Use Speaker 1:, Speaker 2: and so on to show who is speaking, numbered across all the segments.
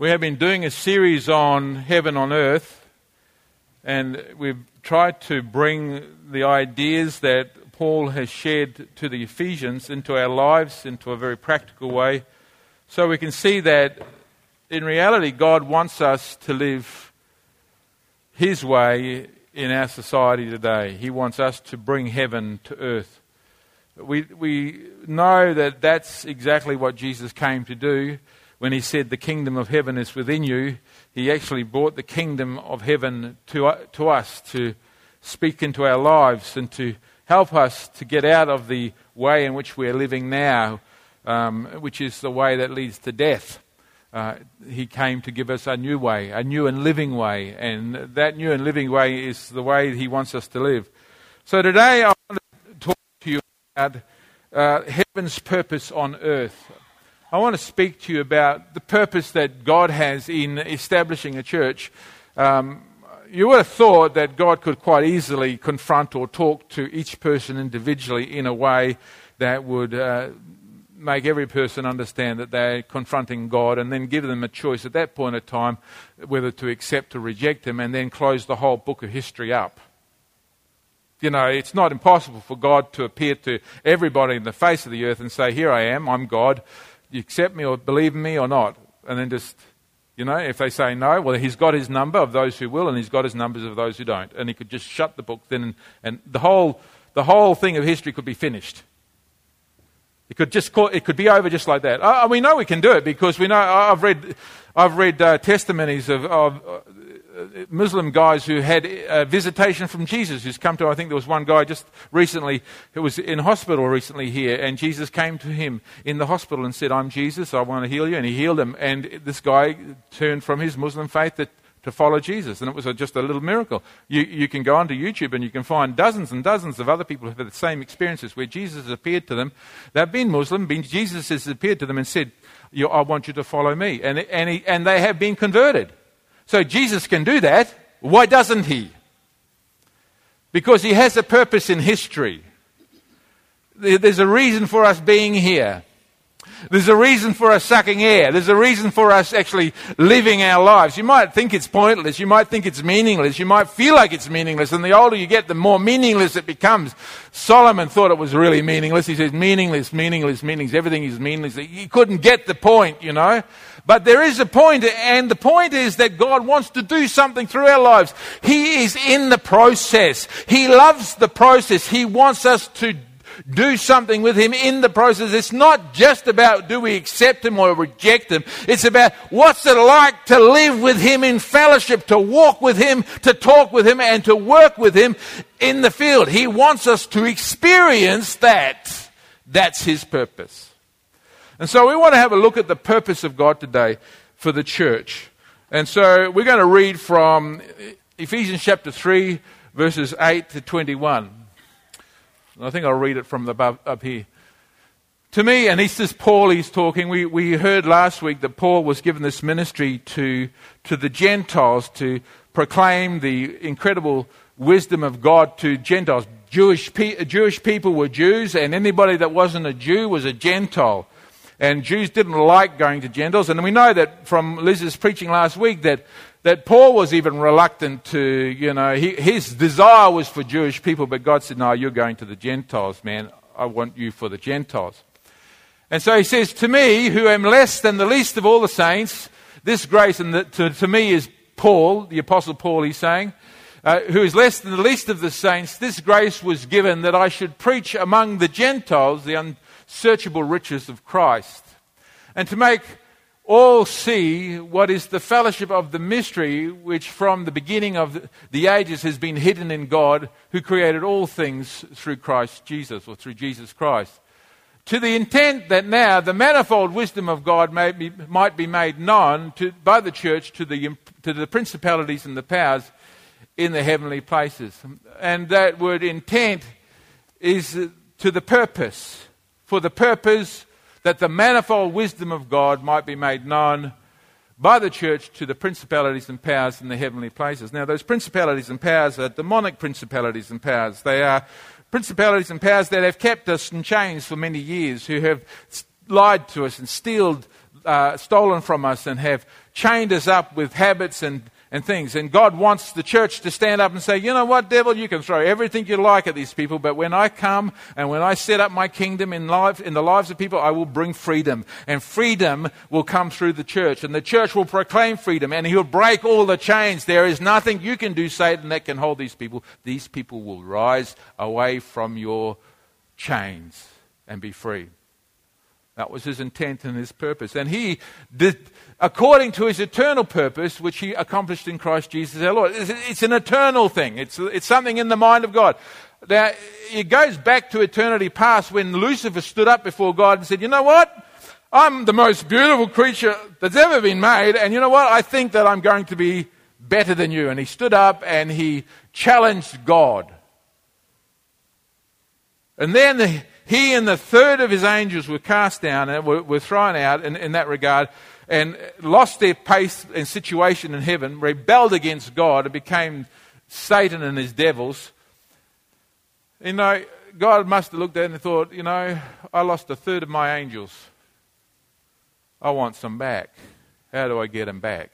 Speaker 1: We have been doing a series on heaven on earth, and we've tried to bring the ideas that Paul has shared to the Ephesians into our lives into a very practical way so we can see that in reality, God wants us to live His way in our society today. He wants us to bring heaven to earth. We, we know that that's exactly what Jesus came to do when he said, The kingdom of heaven is within you, he actually brought the kingdom of heaven to, uh, to us to speak into our lives and to help us to get out of the way in which we're living now, um, which is the way that leads to death. Uh, he came to give us a new way, a new and living way, and that new and living way is the way he wants us to live. So today I want to talk to you about uh, heaven's purpose on earth. I want to speak to you about the purpose that God has in establishing a church. Um, you would have thought that God could quite easily confront or talk to each person individually in a way that would uh, make every person understand that they're confronting God and then give them a choice at that point of time whether to accept or reject Him and then close the whole book of history up. You know, it's not impossible for God to appear to everybody in the face of the earth and say, Here I am, I'm God you accept me or believe in me or not? And then just, you know, if they say no, well, he's got his number of those who will and he's got his numbers of those who don't. And he could just shut the book then and, and the, whole, the whole thing of history could be finished. It could just call, it could be over just like that. Uh, we know we can do it because we know I've read I've read uh, testimonies of, of Uh, Muslim guys who had a visitation from Jesus, who's come to, I think there was one guy just recently who was in hospital recently here, and Jesus came to him in the hospital and said, I'm Jesus, I want to heal you. And he healed him. And this guy turned from his Muslim faith to, to follow Jesus. And it was a, just a little miracle. You, you can go onto YouTube and you can find dozens and dozens of other people who have had the same experiences where Jesus has appeared to them. They've been Muslim, been, Jesus has appeared to them and said, I want you to follow me. And, and, he, and they have been converted. So Jesus can do that. Why doesn't he? Because he has a purpose in history. There's a reason for us being here. There's a reason for us sucking air. There's a reason for us actually living our lives. You might think it's pointless. You might think it's meaningless. You might feel like it's meaningless. And the older you get, the more meaningless it becomes. Solomon thought it was really meaningless. He says, meaningless, meaningless, meaningless. Everything is meaningless. He couldn't get the point, you know. But there is a point, and the point is that God wants to do something through our lives. He is in the process. He loves the process. He wants us to do something with Him in the process. It's not just about do we accept Him or reject Him. It's about what's it like to live with Him in fellowship, to walk with Him, to talk with Him, and to work with Him in the field. He wants us to experience that. That's His purpose. And so we want to have a look at the purpose of God today for the church. And so we're going to read from Ephesians chapter 3, verses 8 to 21. I think I'll read it from the above, up here. To me, and this is Paul he's talking, we, we heard last week that Paul was given this ministry to, to the Gentiles to proclaim the incredible wisdom of God to Gentiles. Jewish, Jewish people were Jews, and anybody that wasn't a Jew was a Gentile. And Jews didn't like going to Gentiles. And we know that from Liz's preaching last week that, that Paul was even reluctant to, you know, he, his desire was for Jewish people, but God said, No, you're going to the Gentiles, man. I want you for the Gentiles. And so he says, To me, who am less than the least of all the saints, this grace, and the, to, to me is Paul, the Apostle Paul, he's saying, uh, who is less than the least of the saints, this grace was given that I should preach among the Gentiles the unsearchable riches of Christ, and to make all see what is the fellowship of the mystery which from the beginning of the ages has been hidden in God, who created all things through Christ Jesus, or through Jesus Christ. To the intent that now the manifold wisdom of God be, might be made known to, by the church to the, to the principalities and the powers in the heavenly places. And that word intent is to the purpose for the purpose that the manifold wisdom of God might be made known by the church to the principalities and powers in the heavenly places. Now, those principalities and powers are demonic principalities and powers. They are principalities and powers that have kept us in chains for many years, who have lied to us and stealed uh, stolen from us and have chained us up with habits and and things. And God wants the church to stand up and say, you know what, devil, you can throw everything you like at these people, but when I come and when I set up my kingdom in, life, in the lives of people, I will bring freedom. And freedom will come through the church. And the church will proclaim freedom and he'll break all the chains. There is nothing you can do, Satan, that can hold these people. These people will rise away from your chains and be free. That was his intent and his purpose. And he did, according to his eternal purpose, which he accomplished in Christ Jesus our Lord. It's, an eternal thing, it's, it's something in the mind of God. Now, it goes back to eternity past when Lucifer stood up before God and said, You know what? I'm the most beautiful creature that's ever been made, and you know what? I think that I'm going to be better than you. And he stood up and he challenged God. And then he and the third of his angels were cast down and were, were thrown out in, in that regard and lost their pace and situation in heaven, rebelled against God, and became Satan and his devils. You know, God must have looked at it and thought, you know, I lost a third of my angels. I want some back. How do I get them back?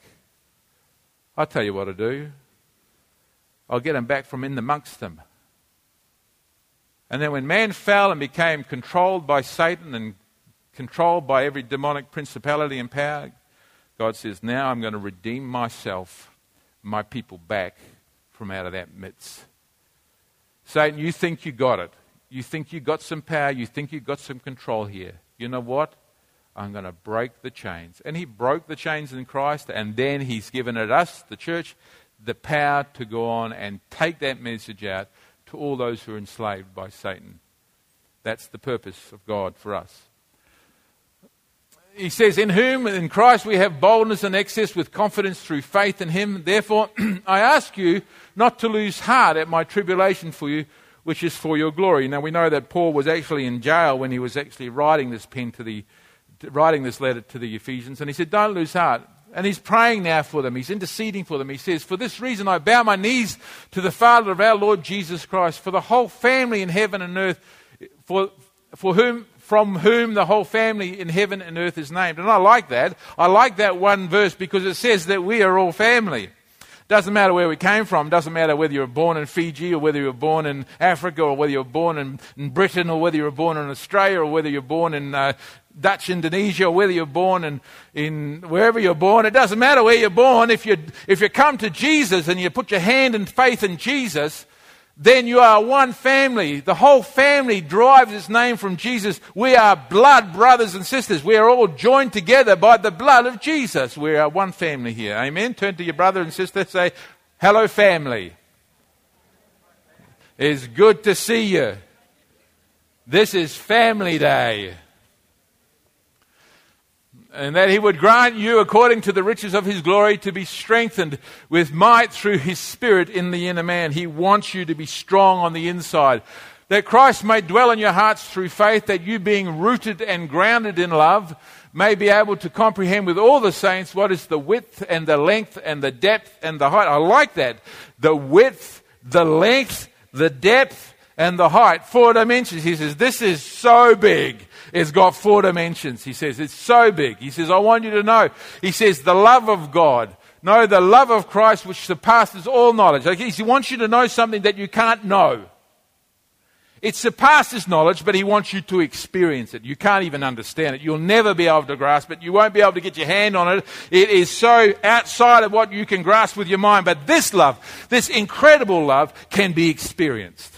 Speaker 1: I'll tell you what I do. I'll get them back from in amongst them. And then when man fell and became controlled by Satan and controlled by every demonic principality and power, God says, Now I'm going to redeem myself, my people back from out of that midst. Satan, you think you got it. You think you got some power. You think you got some control here. You know what? I'm going to break the chains. And he broke the chains in Christ, and then he's given it us, the church, the power to go on and take that message out to all those who are enslaved by Satan. That's the purpose of God for us he says, In whom, in Christ, we have boldness and access with confidence through faith in him. Therefore, I ask you not to lose heart at my tribulation for you, which is for your glory. Now, we know that Paul was actually in jail when he was actually writing this pen to the, writing this letter to the Ephesians. And he said, Don't lose heart. And he's praying now for them. He's interceding for them. He says, For this reason I bow my knees to the Father of our Lord Jesus Christ, for the whole family in heaven and earth, for, for whom from whom the whole family in heaven and earth is named. And I like that. I like that one verse because it says that we are all family. Doesn't matter where we came from. Doesn't matter whether you were born in Fiji or whether you were born in Africa or whether you were born in, in Britain or whether you were born in Australia or whether you're born in uh, Dutch Indonesia or whether you're born in, in wherever you're born. It doesn't matter where you're born. If you, if you come to Jesus and you put your hand in faith in Jesus, then you are one family. The whole family derives its name from Jesus. We are blood brothers and sisters. We are all joined together by the blood of Jesus. We are one family here. Amen. Turn to your brother and sister, say, Hello, family. It's good to see you. This is family day and that he would grant you, according to the riches of his glory, to be strengthened with might through his spirit in the inner man. He wants you to be strong on the inside. That Christ may dwell in your hearts through faith, that you, being rooted and grounded in love, may be able to comprehend with all the saints what is the width and the length and the depth and the height. I like that. The width, the length, the depth, and the height. Four dimensions. He says, This is so big. It's got four dimensions. He says, It's so big. He says, I want you to know. He says, The love of God. Know the love of Christ which surpasses all knowledge. He wants you to know something that you can't know. It surpasses knowledge, but he wants you to experience it. You can't even understand it. You'll never be able to grasp it. You won't be able to get your hand on it. It is so outside of what you can grasp with your mind. But this love, this incredible love, can be experienced.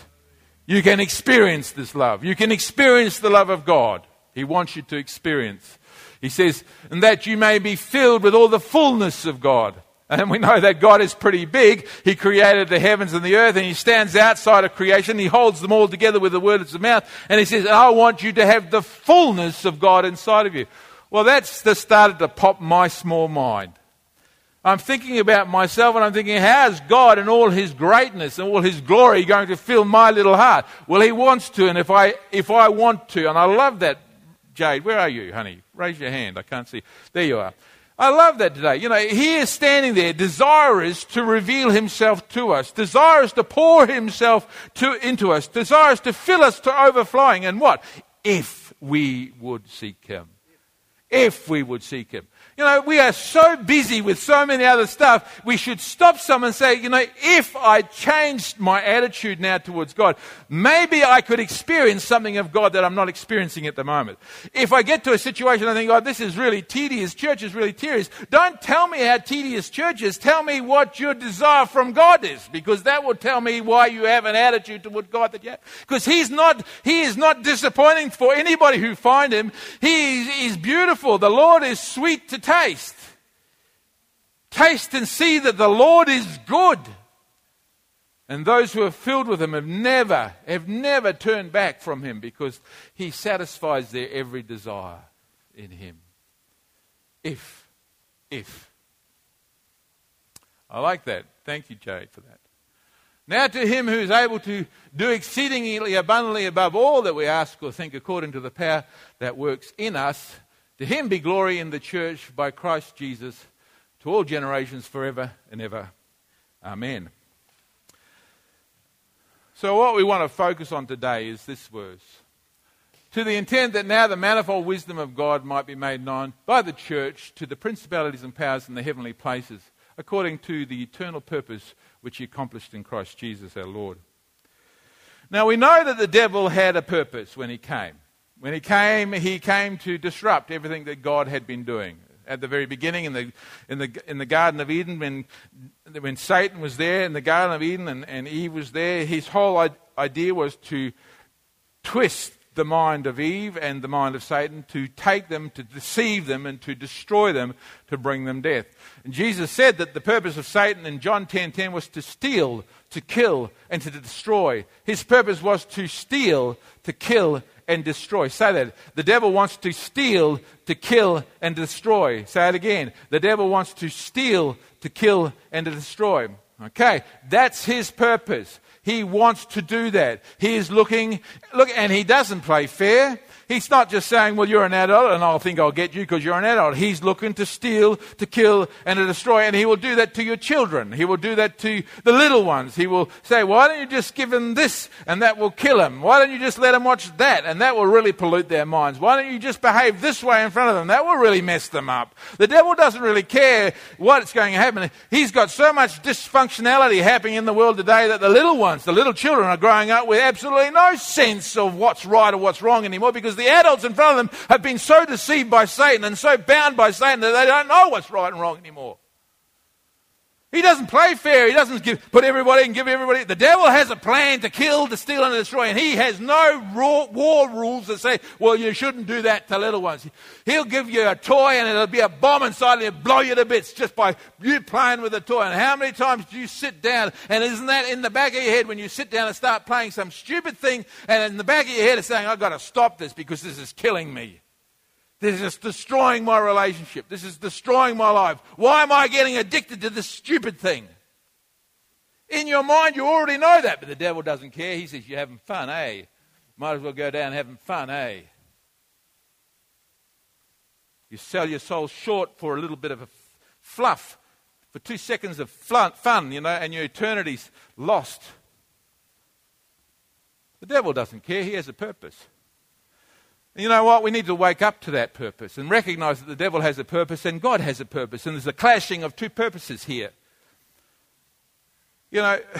Speaker 1: You can experience this love. You can experience the love of God. He wants you to experience. He says, and that you may be filled with all the fullness of God. And we know that God is pretty big. He created the heavens and the earth and He stands outside of creation. He holds them all together with the word of His mouth. And He says, I want you to have the fullness of God inside of you. Well, that's just started to pop my small mind. I'm thinking about myself and I'm thinking, how's God and all His greatness and all His glory going to fill my little heart? Well, He wants to, and if I, if I want to, and I love that, Jade, where are you, honey? Raise your hand. I can't see. There you are. I love that today. You know, He is standing there, desirous to reveal Himself to us, desirous to pour Himself to, into us, desirous to fill us to overflowing. And what? If we would seek Him if we would seek Him. You know, we are so busy with so many other stuff, we should stop some and say, you know, if I changed my attitude now towards God, maybe I could experience something of God that I'm not experiencing at the moment. If I get to a situation I think, oh, this is really tedious, church is really tedious, don't tell me how tedious church is. Tell me what your desire from God is, because that will tell me why you have an attitude toward God that you have. Because He's not, He is not disappointing for anybody who find Him. He is beautiful. The Lord is sweet to taste. Taste and see that the Lord is good. And those who are filled with him have never, have never turned back from him because he satisfies their every desire in him. If, if. I like that. Thank you, Jade, for that. Now to him who is able to do exceedingly abundantly above all that we ask or think according to the power that works in us, to him be glory in the church by Christ Jesus to all generations forever and ever. Amen. So, what we want to focus on today is this verse. To the intent that now the manifold wisdom of God might be made known by the church to the principalities and powers in the heavenly places, according to the eternal purpose which he accomplished in Christ Jesus our Lord. Now, we know that the devil had a purpose when he came. When he came, he came to disrupt everything that God had been doing. At the very beginning, in the, in the, in the Garden of Eden, when, when Satan was there in the Garden of Eden and, and Eve was there, his whole idea was to twist the mind of Eve and the mind of Satan, to take them, to deceive them, and to destroy them, to bring them death. And Jesus said that the purpose of Satan in John 10:10 10, 10 was to steal, to kill, and to destroy. His purpose was to steal, to kill, and destroy. Say that. The devil wants to steal, to kill, and destroy. Say it again. The devil wants to steal, to kill, and to destroy. Okay, that's his purpose. He wants to do that. He is looking, look, and he doesn't play fair. He's not just saying, well, you're an adult and I'll think I'll get you because you're an adult. He's looking to steal, to kill, and to destroy. And he will do that to your children. He will do that to the little ones. He will say, why don't you just give them this and that will kill them? Why don't you just let them watch that and that will really pollute their minds? Why don't you just behave this way in front of them? That will really mess them up. The devil doesn't really care what's going to happen. He's got so much dysfunctionality happening in the world today that the little ones, the little children are growing up with absolutely no sense of what's right or what's wrong anymore because the adults in front of them have been so deceived by Satan and so bound by Satan that they don't know what's right and wrong anymore. He doesn't play fair. He doesn't give, put everybody and give everybody. The devil has a plan to kill, to steal, and to destroy, and he has no war rules that say, well, you shouldn't do that to little ones. He'll give you a toy, and it'll be a bomb inside, and it'll blow you to bits just by you playing with the toy. And how many times do you sit down, and isn't that in the back of your head when you sit down and start playing some stupid thing, and in the back of your head is saying, I've got to stop this because this is killing me. This is destroying my relationship. This is destroying my life. Why am I getting addicted to this stupid thing? In your mind, you already know that, but the devil doesn't care. He says, You're having fun, eh? Might as well go down having fun, eh? You sell your soul short for a little bit of a fluff, for two seconds of fun, you know, and your eternity's lost. The devil doesn't care. He has a purpose you know what? We need to wake up to that purpose and recognize that the devil has a purpose and God has a purpose, and there's a clashing of two purposes here. You know,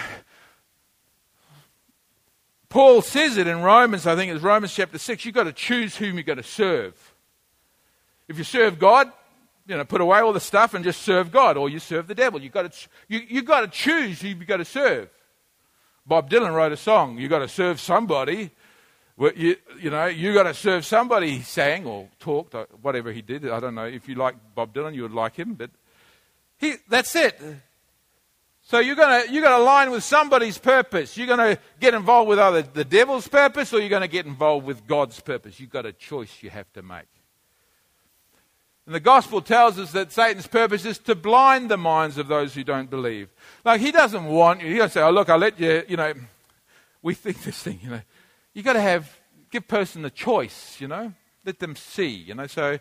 Speaker 1: Paul says it in Romans, I think it's Romans chapter 6, you've got to choose whom you're going to serve. If you serve God, you know, put away all the stuff and just serve God, or you serve the devil. You've got to, you, you've got to choose who you've got to serve. Bob Dylan wrote a song, you've got to serve somebody. Well, you, you know, you got to serve somebody, he sang or talked, or whatever he did. I don't know. If you like Bob Dylan, you would like him, but he, that's it. So you're going to you're to align with somebody's purpose. You're going to get involved with either the devil's purpose or you're going to get involved with God's purpose. You've got a choice you have to make. And the gospel tells us that Satan's purpose is to blind the minds of those who don't believe. Like he doesn't want you. He doesn't say, "Oh, look, I'll let you." You know, we think this thing. You know, You've got to have, give person the choice, you know, let them see, you know. So,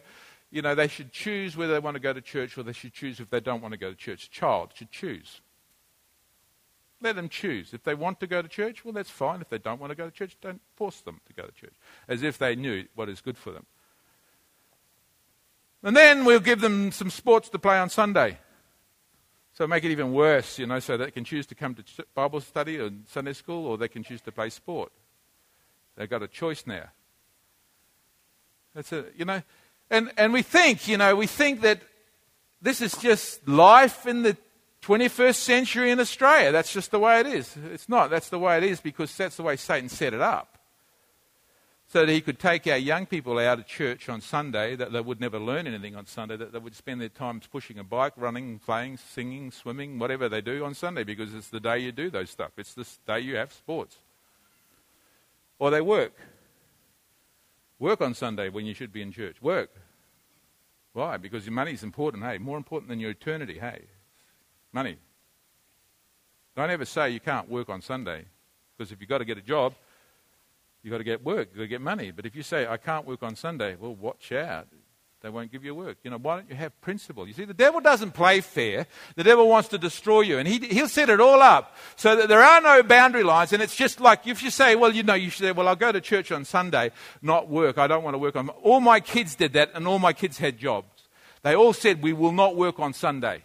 Speaker 1: you know, they should choose whether they want to go to church or they should choose if they don't want to go to church. A child should choose. Let them choose. If they want to go to church, well, that's fine. If they don't want to go to church, don't force them to go to church, as if they knew what is good for them. And then we'll give them some sports to play on Sunday. So make it even worse, you know, so they can choose to come to Bible study or Sunday school or they can choose to play sport. They've got a choice now. That's a, you know, and, and we think, you know, we think that this is just life in the 21st century in Australia. That's just the way it is. It's not. That's the way it is because that's the way Satan set it up so that he could take our young people out of church on Sunday, that they would never learn anything on Sunday, that they would spend their time pushing a bike, running, playing, singing, swimming, whatever they do on Sunday, because it's the day you do those stuff. It's the day you have sports. Or they work. Work on Sunday when you should be in church. Work. Why? Because your money is important, hey? More important than your eternity, hey? Money. Don't ever say you can't work on Sunday, because if you've got to get a job, You've got to get work, you've got to get money. But if you say, I can't work on Sunday, well, watch out. They won't give you work. You know, why don't you have principle? You see, the devil doesn't play fair. The devil wants to destroy you. And he, he'll set it all up so that there are no boundary lines. And it's just like if you say, well, you know, you should say, well, I'll go to church on Sunday, not work. I don't want to work on. All my kids did that, and all my kids had jobs. They all said, we will not work on Sunday.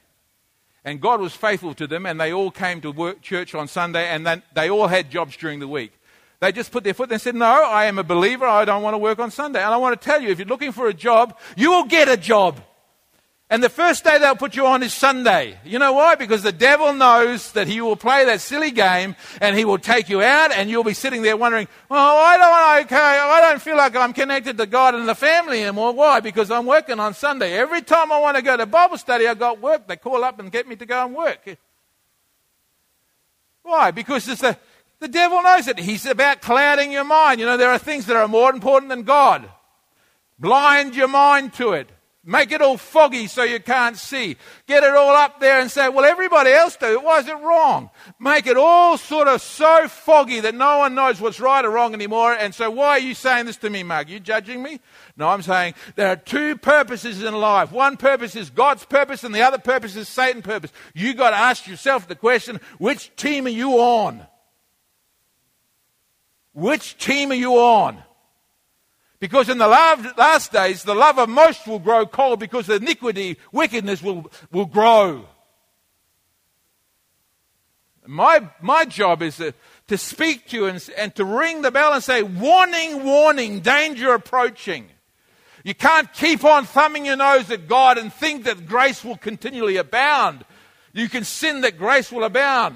Speaker 1: And God was faithful to them, and they all came to work church on Sunday, and then they all had jobs during the week. They just put their foot and said, No, I am a believer. I don't want to work on Sunday. And I want to tell you, if you're looking for a job, you will get a job. And the first day they'll put you on is Sunday. You know why? Because the devil knows that he will play that silly game and he will take you out and you'll be sitting there wondering, oh, I don't, okay, I don't feel like I'm connected to God and the family anymore. Why? Because I'm working on Sunday. Every time I want to go to Bible study, I've got work. They call up and get me to go and work. Why? Because it's the, the devil knows it. He's about clouding your mind. You know, there are things that are more important than God. Blind your mind to it. Make it all foggy so you can't see. Get it all up there and say, well, everybody else do it. Why is it wrong? Make it all sort of so foggy that no one knows what's right or wrong anymore. And so why are you saying this to me, Mark? Are you judging me? No, I'm saying there are two purposes in life. One purpose is God's purpose and the other purpose is Satan's purpose. You got to ask yourself the question, which team are you on? Which team are you on? Because in the last days, the love of most will grow cold because the iniquity, wickedness will, will grow. My, my job is to, to speak to you and, and to ring the bell and say, warning, warning, danger approaching. You can't keep on thumbing your nose at God and think that grace will continually abound. You can sin that grace will abound.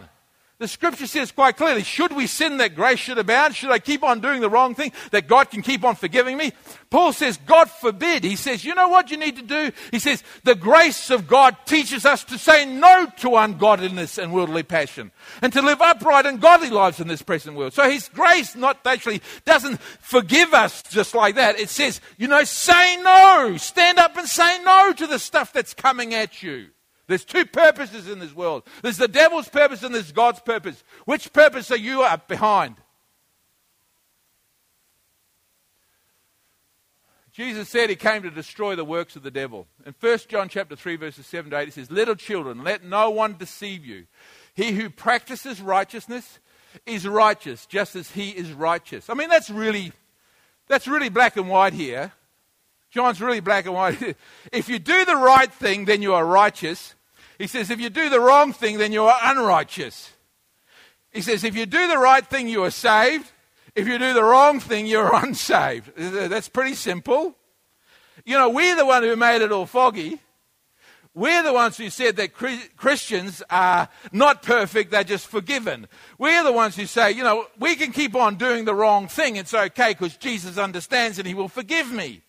Speaker 1: The scripture says quite clearly, should we sin that grace should abound? Should I keep on doing the wrong thing that God can keep on forgiving me? Paul says, God forbid. He says, you know what you need to do? He says, the grace of God teaches us to say no to ungodliness and worldly passion and to live upright and godly lives in this present world. So his grace not actually doesn't forgive us just like that. It says, you know, say no. Stand up and say no to the stuff that's coming at you. There's two purposes in this world. There's the devil's purpose and there's God's purpose. Which purpose are you behind? Jesus said he came to destroy the works of the devil. In 1 John chapter 3 verses 7 to 8 it says, "Little children, let no one deceive you. He who practices righteousness is righteous just as he is righteous." I mean that's really that's really black and white here. John's really black and white. if you do the right thing, then you are righteous. He says, if you do the wrong thing, then you are unrighteous. He says, if you do the right thing, you are saved. If you do the wrong thing, you're unsaved. That's pretty simple. You know, we're the one who made it all foggy. We're the ones who said that Christians are not perfect, they're just forgiven. We're the ones who say, you know, we can keep on doing the wrong thing. It's okay because Jesus understands and he will forgive me.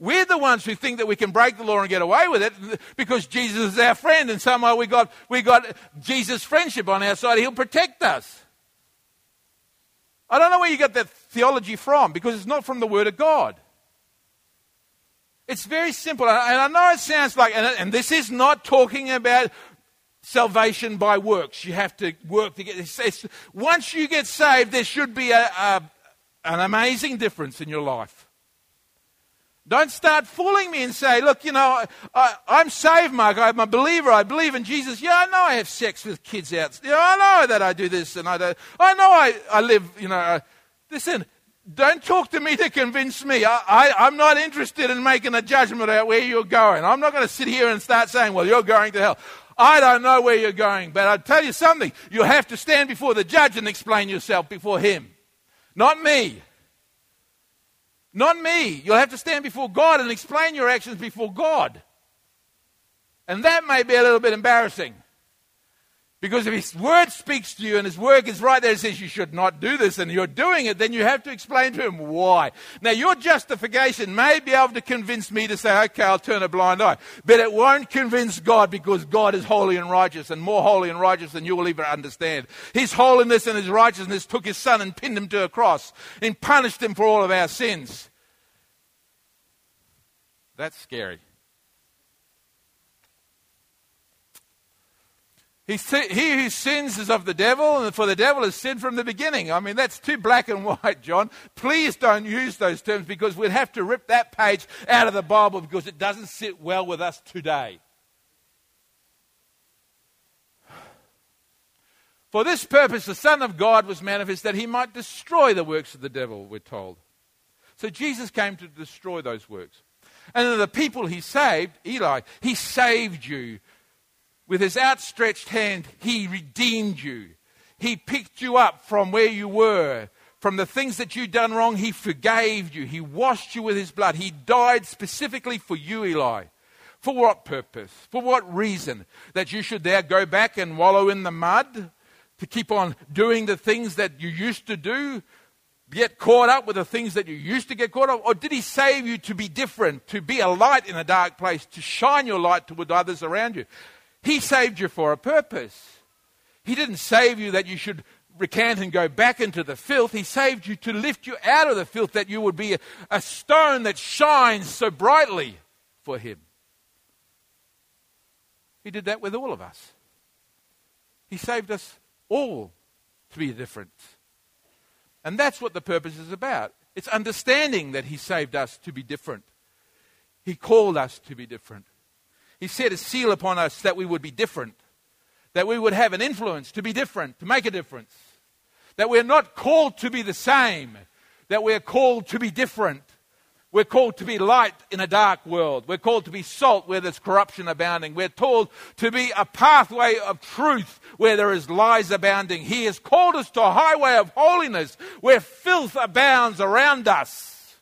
Speaker 1: We're the ones who think that we can break the law and get away with it because Jesus is our friend and somehow we got, we got Jesus' friendship on our side. He'll protect us. I don't know where you got that theology from because it's not from the Word of God. It's very simple. And I know it sounds like, and this is not talking about salvation by works. You have to work to get this. Once you get saved, there should be a, a, an amazing difference in your life. Don't start fooling me and say, look, you know, I, am saved, Mark. I'm a believer. I believe in Jesus. Yeah, I know I have sex with kids out. Yeah, I know that I do this and I do. I know I, I live, you know. Uh, listen, don't talk to me to convince me. I, I, am not interested in making a judgment about where you're going. I'm not going to sit here and start saying, well, you're going to hell. I don't know where you're going, but I'll tell you something. You'll have to stand before the judge and explain yourself before him. Not me. Not me. You'll have to stand before God and explain your actions before God. And that may be a little bit embarrassing. Because if His Word speaks to you and His Word is right there and says you should not do this and you're doing it, then you have to explain to Him why. Now, your justification may be able to convince me to say, okay, I'll turn a blind eye. But it won't convince God because God is holy and righteous and more holy and righteous than you will ever understand. His holiness and His righteousness took His Son and pinned Him to a cross and punished Him for all of our sins. That's scary. He, he who sins is of the devil, and for the devil has sinned from the beginning. I mean, that's too black and white, John. Please don't use those terms because we'd have to rip that page out of the Bible because it doesn't sit well with us today. For this purpose, the Son of God was manifest that he might destroy the works of the devil, we're told. So Jesus came to destroy those works. And the people he saved, Eli, he saved you with his outstretched hand, he redeemed you. He picked you up from where you were, from the things that you'd done wrong. He forgave you. He washed you with his blood. He died specifically for you, Eli. For what purpose? For what reason? That you should there go back and wallow in the mud? To keep on doing the things that you used to do? Get caught up with the things that you used to get caught up? Or did he save you to be different, to be a light in a dark place, to shine your light toward others around you? He saved you for a purpose. He didn't save you that you should recant and go back into the filth. He saved you to lift you out of the filth that you would be a, a stone that shines so brightly for Him. He did that with all of us. He saved us all to be different. And that's what the purpose is about. It's understanding that He saved us to be different. He called us to be different. He set a seal upon us that we would be different, that we would have an influence to be different, to make a difference, that we're not called to be the same, that we're called to be different. We're called to be light in a dark world. We're called to be salt where there's corruption abounding. We're told to be a pathway of truth where there is lies abounding. He has called us to a highway of holiness where filth abounds around us.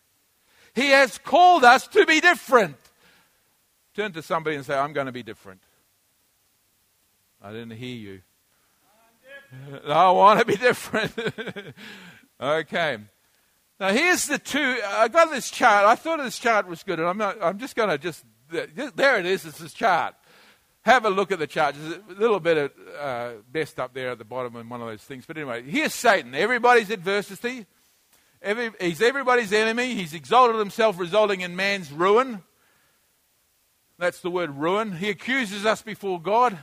Speaker 1: He has called us to be different. Turn to somebody and say, I'm going to be different. I didn't hear you. I want to be different. okay. Now here's the two. I got this chart. I thought this chart was good, and I'm not. I'm just going to just. There it is. It's this chart. Have a look at the chart. There's a little bit of uh, best up there at the bottom in one of those things. But anyway, here's Satan. Everybody's adversity. Every, he's everybody's enemy. He's exalted himself, resulting in man's ruin. That's the word ruin. He accuses us before God.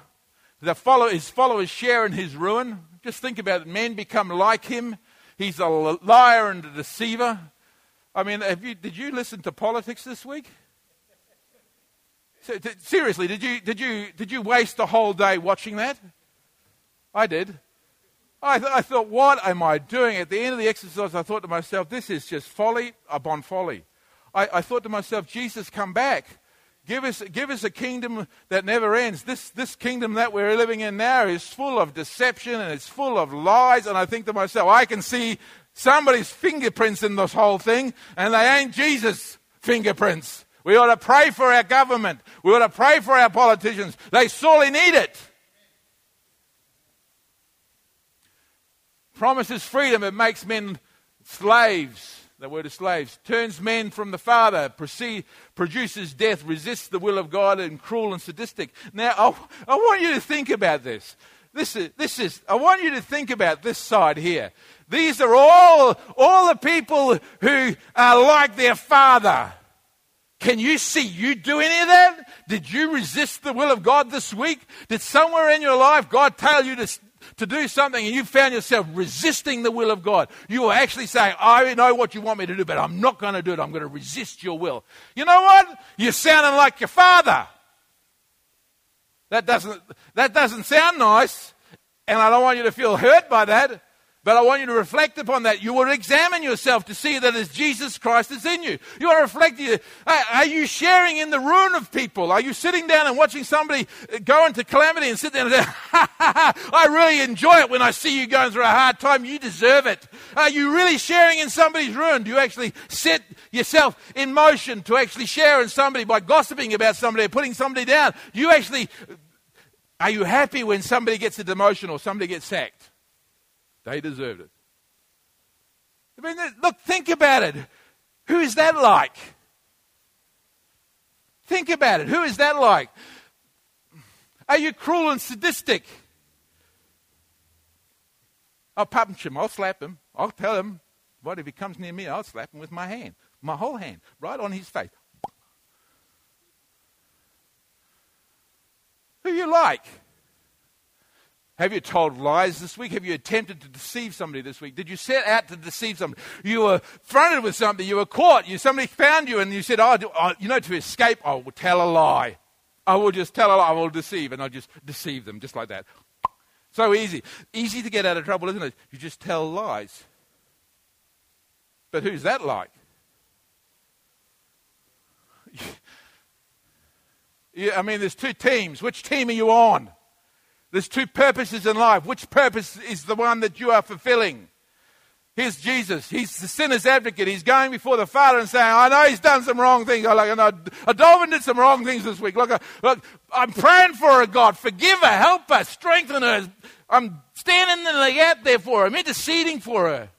Speaker 1: The follow, his followers share in his ruin. Just think about it. Men become like him. He's a liar and a deceiver. I mean, you, did you listen to politics this week? Seriously, did you, did, you, did you waste a whole day watching that? I did. I, th- I thought, what am I doing? At the end of the exercise, I thought to myself, this is just folly upon folly. I, I thought to myself, Jesus, come back. Give us, give us a kingdom that never ends. This, this kingdom that we're living in now is full of deception and it's full of lies. And I think to myself, I can see somebody's fingerprints in this whole thing, and they ain't Jesus' fingerprints. We ought to pray for our government. We ought to pray for our politicians. They sorely need it. Promises freedom, it makes men slaves the word of slaves, turns men from the Father, proceed, produces death, resists the will of God, and cruel and sadistic. Now, I, I want you to think about this. This is, this is, I want you to think about this side here. These are all, all the people who are like their father. Can you see you do any of that? Did you resist the will of God this week? Did somewhere in your life God tell you to to do something and you found yourself resisting the will of God, you were actually saying, I know what you want me to do, but I'm not going to do it. I'm going to resist your will. You know what? You're sounding like your father. That doesn't, that doesn't sound nice, and I don't want you to feel hurt by that. But I want you to reflect upon that. You will examine yourself to see that it's Jesus Christ that's in you. You want to reflect. Are you sharing in the ruin of people? Are you sitting down and watching somebody uh, go into calamity and sit down and say, I really enjoy it when I see you going through a hard time. You deserve it. Are you really sharing in somebody's ruin? Do you actually set yourself in motion to actually share in somebody by gossiping about somebody or putting somebody down? Do you actually, are you happy when somebody gets a demotion or somebody gets sacked? They deserved it. I mean, look, think about it. Who is that like? Think about it. Who is that like? Are you cruel and sadistic? I'll punch him. I'll slap him. I'll tell him. What if he comes near me? I'll slap him with my hand, my whole hand, right on his face. Who you like? Have you told lies this week? Have you attempted to deceive somebody this week? Did you set out to deceive somebody? You were fronted with something. You were caught. You, somebody found you and you said, oh, oh, you know, to escape, I will tell a lie. I will just tell a lie. I will deceive. And I'll just deceive them just like that. So easy. Easy to get out of trouble, isn't it? You just tell lies. But who's that like? yeah, I mean, there's two teams. Which team are you on? There's two purposes in life. Which purpose is the one that you are fulfilling? Here's Jesus. He's the sinner's advocate. He's going before the Father and saying, I know he's done some wrong things. I like, I know Adolvin did some wrong things this week. Look, look, I'm praying for her, God. Forgive her, help her, strengthen her. I'm standing in the gap there for her. I'm interceding for her.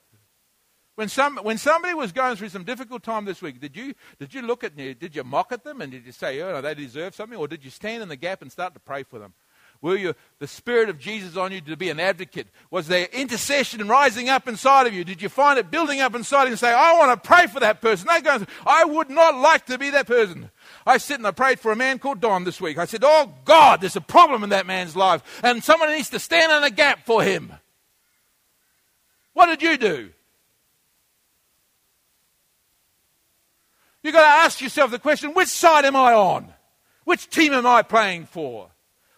Speaker 1: When, some, when somebody was going through some difficult time this week, did you, did you look at did you mock at them and did you say, oh, no, they deserve something? Or did you stand in the gap and start to pray for them? Were you the Spirit of Jesus on you to be an advocate? Was there intercession rising up inside of you? Did you find it building up inside of you and say, I want to pray for that person? They go, I would not like to be that person. I sit and I prayed for a man called Don this week. I said, Oh God, there's a problem in that man's life, and someone needs to stand in a gap for him. What did you do? You've got to ask yourself the question which side am I on? Which team am I playing for?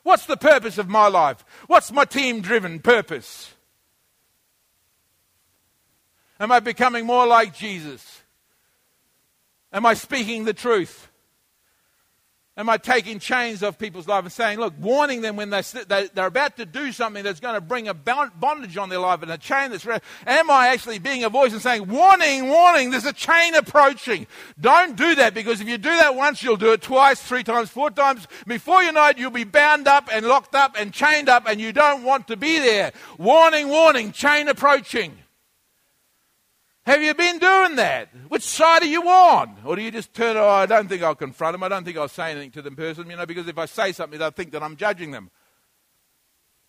Speaker 1: What's the purpose of my life? What's my team driven purpose? Am I becoming more like Jesus? Am I speaking the truth? Am I taking chains off people's life and saying, look, warning them when they, they're about to do something that's going to bring a bondage on their life and a chain that's. Am I actually being a voice and saying, warning, warning, there's a chain approaching? Don't do that because if you do that once, you'll do it twice, three times, four times. Before you know it, you'll be bound up and locked up and chained up and you don't want to be there. Warning, warning, chain approaching. Have you been doing that? Which side are you on? Or do you just turn, oh, I don't think I'll confront them. I don't think I'll say anything to them person, you know, because if I say something, they'll think that I'm judging them.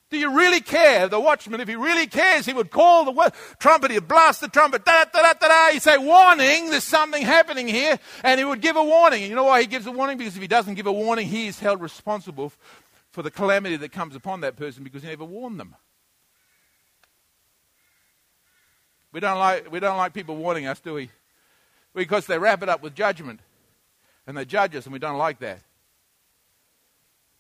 Speaker 1: Do you really care? The watchman, if he really cares, he would call the trumpet, he'd blast the trumpet, da da da da da. He'd say, warning, there's something happening here, and he would give a warning. And you know why he gives a warning? Because if he doesn't give a warning, he is held responsible for the calamity that comes upon that person because he never warned them. We don't like, we don't like people warning us, do we? Because they wrap it up with judgment. And they judge us, and we don't like that.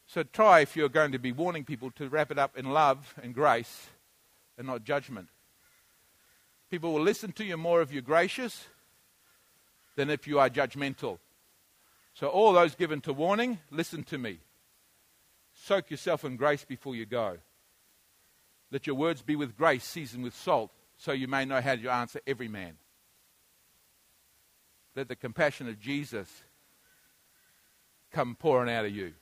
Speaker 1: So try, if you're going to be warning people, to wrap it up in love and grace and not judgment. People will listen to you more if you're gracious than if you are judgmental. So, all those given to warning, listen to me. Soak yourself in grace before you go. Let your words be with grace, seasoned with salt, so you may know how to answer every man. Let the compassion of Jesus come pouring out of you.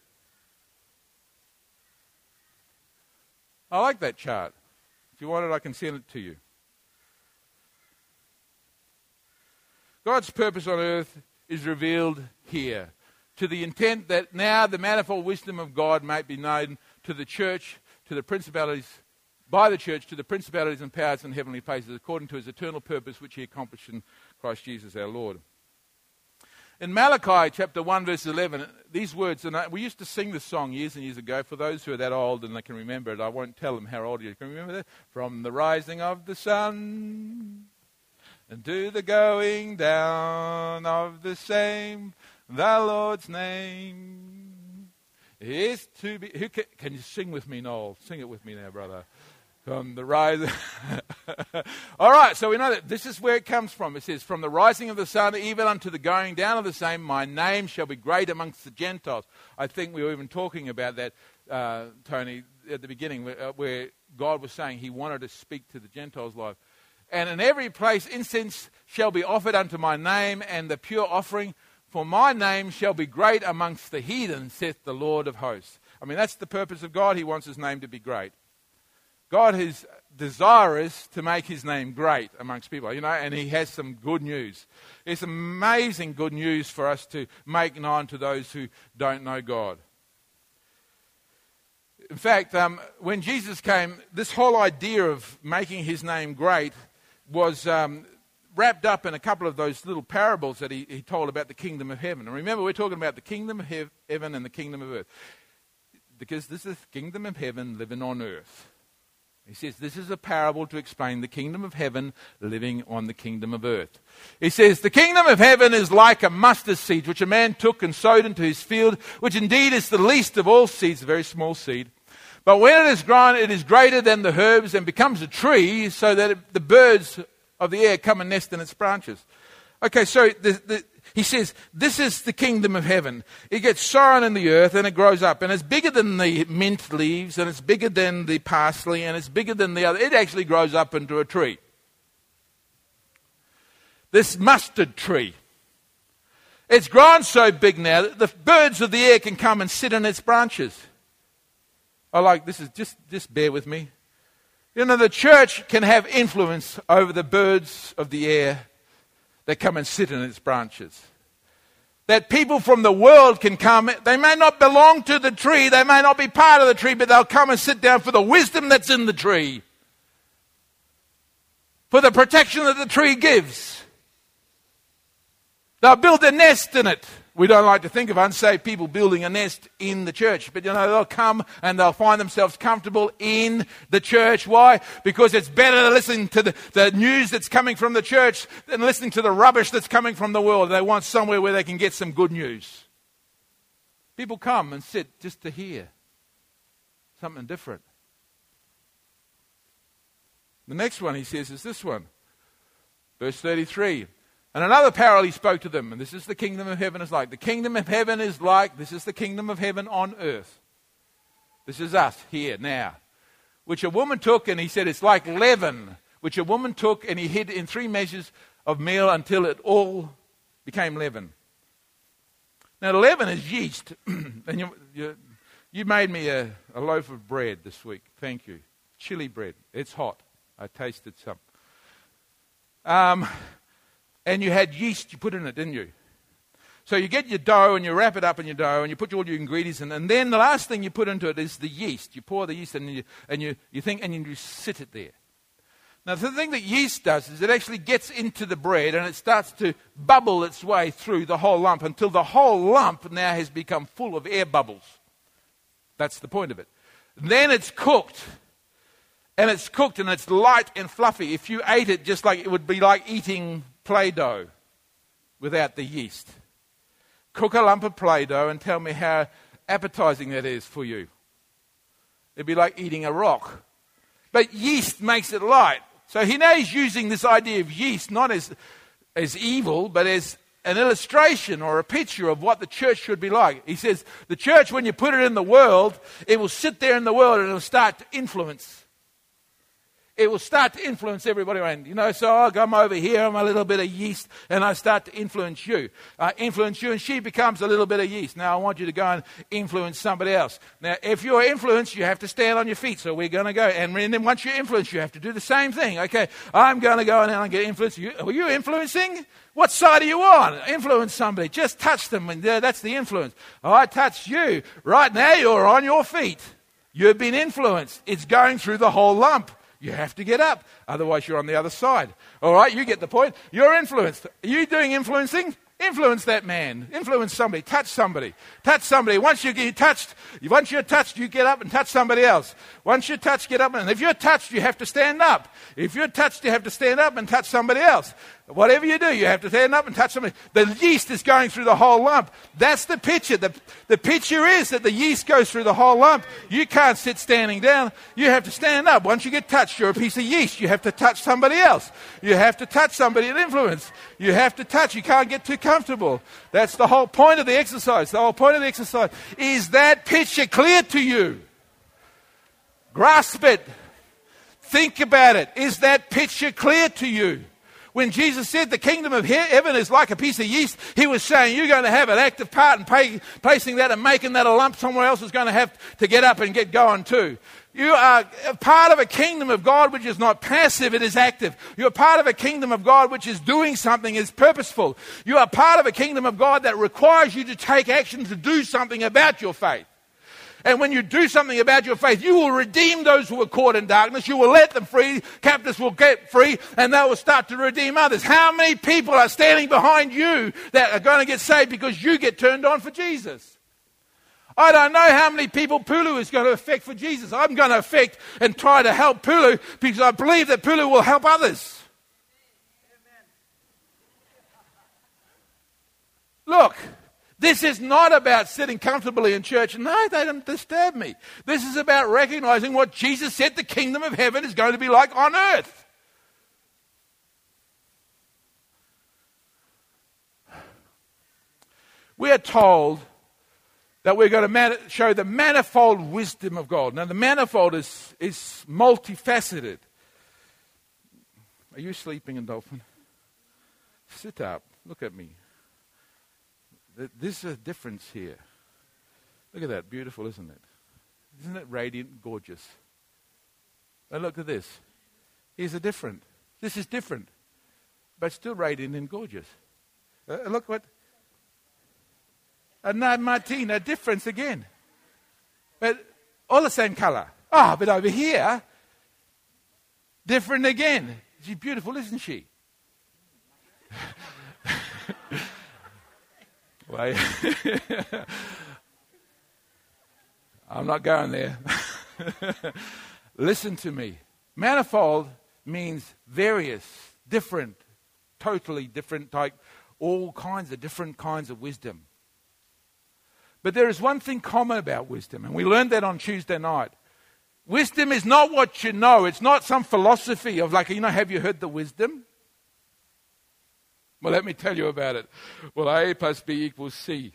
Speaker 1: I like that chart. If you want it, I can send it to you. God's purpose on earth is revealed here to the intent that now the manifold wisdom of God might be known to the church, to the principalities by the church to the principalities and powers in heavenly places according to his eternal purpose which he accomplished in Christ Jesus our Lord. In Malachi chapter 1 verse 11, these words, and we used to sing this song years and years ago. For those who are that old and they can remember it, I won't tell them how old you can remember that. From the rising of the sun and to the going down of the same, the Lord's name is to be. Who can, can you sing with me, Noel? Sing it with me now, brother from the rise. All right, so we know that this is where it comes from. It says, From the rising of the sun even unto the going down of the same, my name shall be great amongst the Gentiles. I think we were even talking about that, uh, Tony, at the beginning, where, uh, where God was saying he wanted to speak to the Gentiles' life. And in every place incense shall be offered unto my name, and the pure offering, for my name shall be great amongst the heathen, saith the Lord of hosts. I mean, that's the purpose of God. He wants his name to be great. God is desirous to make his name great amongst people, you know, and he has some good news. It's amazing good news for us to make known to those who don't know God. In fact, um, when Jesus came, this whole idea of making his name great was um, wrapped up in a couple of those little parables that he, he, told about the kingdom of heaven. And remember, we're talking about the kingdom of heaven and the kingdom of earth. Because this is the kingdom of heaven living on earth. He says this is a parable to explain the kingdom of heaven living on the kingdom of earth. He says, The kingdom of heaven is like a mustard seed which a man took and sowed into his field, which indeed is the least of all seeds, a very small seed. But when it is grown, it is greater than the herbs and becomes a tree, so that it, the birds of the air come and nest in its branches. Okay, so the, the, he says, This is the kingdom of heaven. It gets sown in the earth and it grows up. And it's bigger than the mint leaves, and it's bigger than the parsley, and it's bigger than the other. It actually grows up into a tree. This mustard tree. It's grown so big now that the birds of the air can come and sit in its branches. I like this is just just bear with me. You know, the church can have influence over the birds of the air that come and sit in its branches. That people from the world can come. They may not belong to the tree, they may not be part of the tree, but they'll come and sit down for the wisdom that's in the tree, for the protection that the tree gives. They'll build a nest in it. We don't like to think of unsaved people building a nest in the church, but you know, they'll come and they'll find themselves comfortable in the church. Why? Because it's better to listen to the, the news that's coming from the church than listening to the rubbish that's coming from the world. They want somewhere where they can get some good news. People come and sit just to hear something different. The next one he says is this one. Verse 33 and another parable he spoke to them, and this is the kingdom of heaven is like. The kingdom of heaven is like, this is the kingdom of heaven on earth. This is us here now. Which a woman took, and he said it's like leaven, which a woman took and he hid in three measures of meal until it all became leaven. Now, leaven is yeast. and you, you, you, made me a, a loaf of bread this week. Thank you. Chili bread. It's hot. I tasted some. Um, and you had yeast you put in it, didn't you? So you get your dough and you wrap it up in your dough and you put all your ingredients in, and then the last thing you put into it is the yeast. You pour the yeast in and you, and you, you think and you sit it there. Now, the thing that yeast does is it actually gets into the bread and it starts to bubble its way through the whole lump until the whole lump now has become full of air bubbles. That's the point of it. Then it's cooked. And it's cooked and it's light and fluffy. If you ate it just like it would be like eating Play Doh without the yeast. Cook a lump of Play Doh and tell me how appetizing that is for you. It'd be like eating a rock. But yeast makes it light. So he now he's using this idea of yeast not as, as evil, but as an illustration or a picture of what the church should be like. He says, the church, when you put it in the world, it will sit there in the world and it will start to influence it will start to influence everybody around. You know, so I come over here, I'm a little bit of yeast, and I start to influence you. I influence you, and she becomes a little bit of yeast. Now I want you to go and influence somebody else. Now, if you're influenced, you have to stand on your feet. So we're going to go, and then once you're influenced, you have to do the same thing. Okay, I'm going to go and I'm going to influence you. Are you influencing? What side are you on? Influence somebody. Just touch them, and that's the influence. Oh, I touched you. Right now, you're on your feet. You've been influenced. It's going through the whole lump. You have to get up. Otherwise, you're on the other side. All right, you get the point. You're influenced. Are you doing influencing? Influence that man. Influence somebody. Touch somebody. Touch somebody. Once you get touched, once you're touched, you get up and touch somebody else. Once you're touched, get up. And if you're touched, you have to stand up. If you're touched, you have to stand up and touch somebody else. Whatever you do, you have to stand up and touch something. The yeast is going through the whole lump. That's the picture. The, the picture is that the yeast goes through the whole lump. You can't sit standing down. You have to stand up. Once you get touched, you're a piece of yeast. You have to touch somebody else. You have to touch somebody of influence. You have to touch. You can't get too comfortable. That's the whole point of the exercise. The whole point of the exercise. Is that picture clear to you? Grasp it. Think about it. Is that picture clear to you? When Jesus said the kingdom of heaven is like a piece of yeast, he was saying you're going to have an active part in pay, placing that and making that a lump. Someone else is going to have to get up and get going too. You are part of a kingdom of God which is not passive, it is active. You're part of a kingdom of God which is doing something, is purposeful. You are part of a kingdom of God that requires you to take action to do something about your faith. And when you do something about your faith, you will redeem those who are caught in darkness. You will let them free. Captives will get free and they will start to redeem others. How many people are standing behind you that are going to get saved because you get turned on for Jesus? I don't know how many people Pulu is going to affect for Jesus. I'm going to affect and try to help Pulu because I believe that Pulu will help others. Look, this is not about sitting comfortably in church. No, they don't disturb me. This is about recognizing what Jesus said the kingdom of heaven is going to be like on earth. We are told that we're going to show the manifold wisdom of God. Now, the manifold is, is multifaceted. Are you sleeping, Dolphin? Sit up. Look at me. There's a difference here. Look at that. Beautiful, isn't it? Isn't it radiant, gorgeous? And look at this. Here's a different. This is different, but still radiant and gorgeous. Uh, look what. And now Martina, difference again. But all the same color. Ah, oh, but over here, different again. She's beautiful, isn't she? Well, I'm not going there. Listen to me. Manifold means various, different, totally different type, all kinds of different kinds of wisdom. But there is one thing common about wisdom, and we learned that on Tuesday night. Wisdom is not what you know. It's not some philosophy of like, you know, have you heard the wisdom? Well, let me tell you about it. Well, A plus B equals C.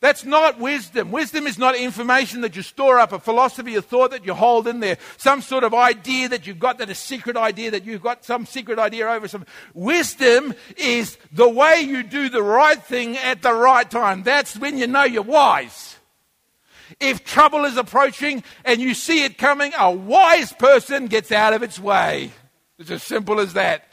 Speaker 1: That's not wisdom. Wisdom is not information that you store up, a philosophy, a thought that you hold in there, some sort of idea that you've got, that a secret idea that you've got some secret idea over some. Wisdom is the way you do the right thing at the right time. That's when you know you're wise. If trouble is approaching and you see it coming, a wise person gets out of its way. It's as simple as that.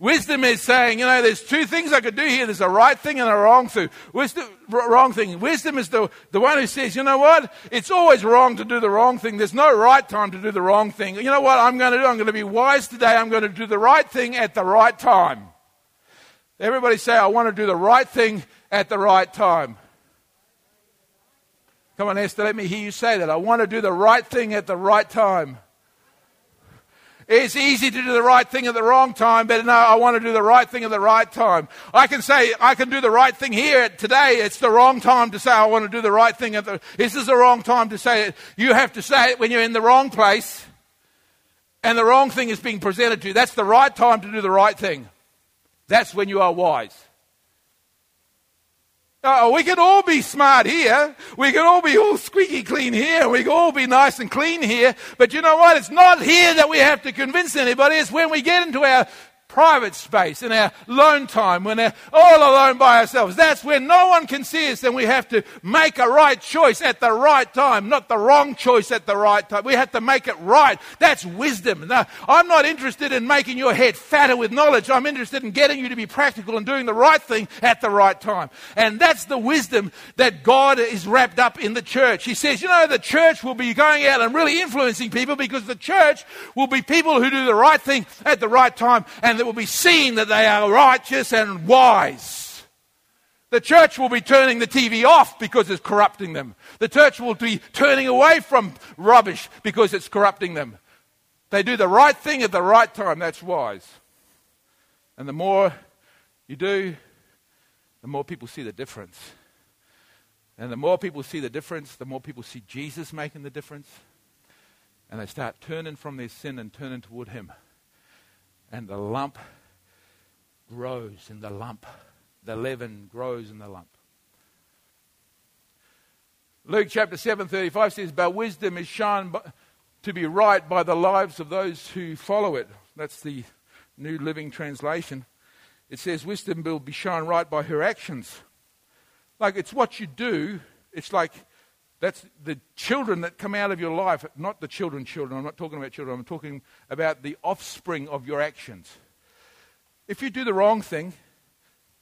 Speaker 1: Wisdom is saying, you know, there's two things I could do here. There's a right thing and a wrong thing. Wisdom, wrong thing. Wisdom is the, the one who says, you know what? It's always wrong to do the wrong thing. There's no right time to do the wrong thing. You know what I'm going to do? I'm going to be wise today. I'm going to do the right thing at the right time. Everybody say, I want to do the right thing at the right time. Come on, Esther, let me hear you say that. I want to do the right thing at the right time. It's easy to do the right thing at the wrong time, but no, I want to do the right thing at the right time. I can say, I can do the right thing here today. It's the wrong time to say I want to do the right thing at the, this is the wrong time to say it. You have to say it when you're in the wrong place and the wrong thing is being presented to you. That's the right time to do the right thing. That's when you are wise. Oh, we can all be smart here. We can all be all squeaky clean here. We can all be nice and clean here. But you know what? It's not here that we have to convince anybody. It's when we get into our private space, in our lone time, when we're all alone by ourselves. That's when no one can see us and we have to make a right choice at the right time, not the wrong choice at the right time. We have to make it right. That's wisdom. Now, I'm not interested in making your head fatter with knowledge. I'm interested in getting you to be practical and doing the right thing at the right time. And that's the wisdom that God is wrapped up in the church. He says, you know, the church will be going out and really influencing people because the church will be people who do the right thing at the right time and that will be seen that they are righteous and wise. The church will be turning the TV off because it's corrupting them. The church will be turning away from rubbish because it's corrupting them. They do the right thing at the right time. That's wise. And the more you do, the more people see the difference. And the more people see the difference, the more people see Jesus making the difference. And they start turning from their sin and turning toward Him. And the lump grows in the lump. The leaven grows in the lump. Luke chapter 7 35 says, But wisdom is shown to be right by the lives of those who follow it. That's the New Living Translation. It says, Wisdom will be shown right by her actions. Like it's what you do, it's like that's the children that come out of your life, not the children, children. I'm not talking about children, I'm talking about the offspring of your actions. If you do the wrong thing,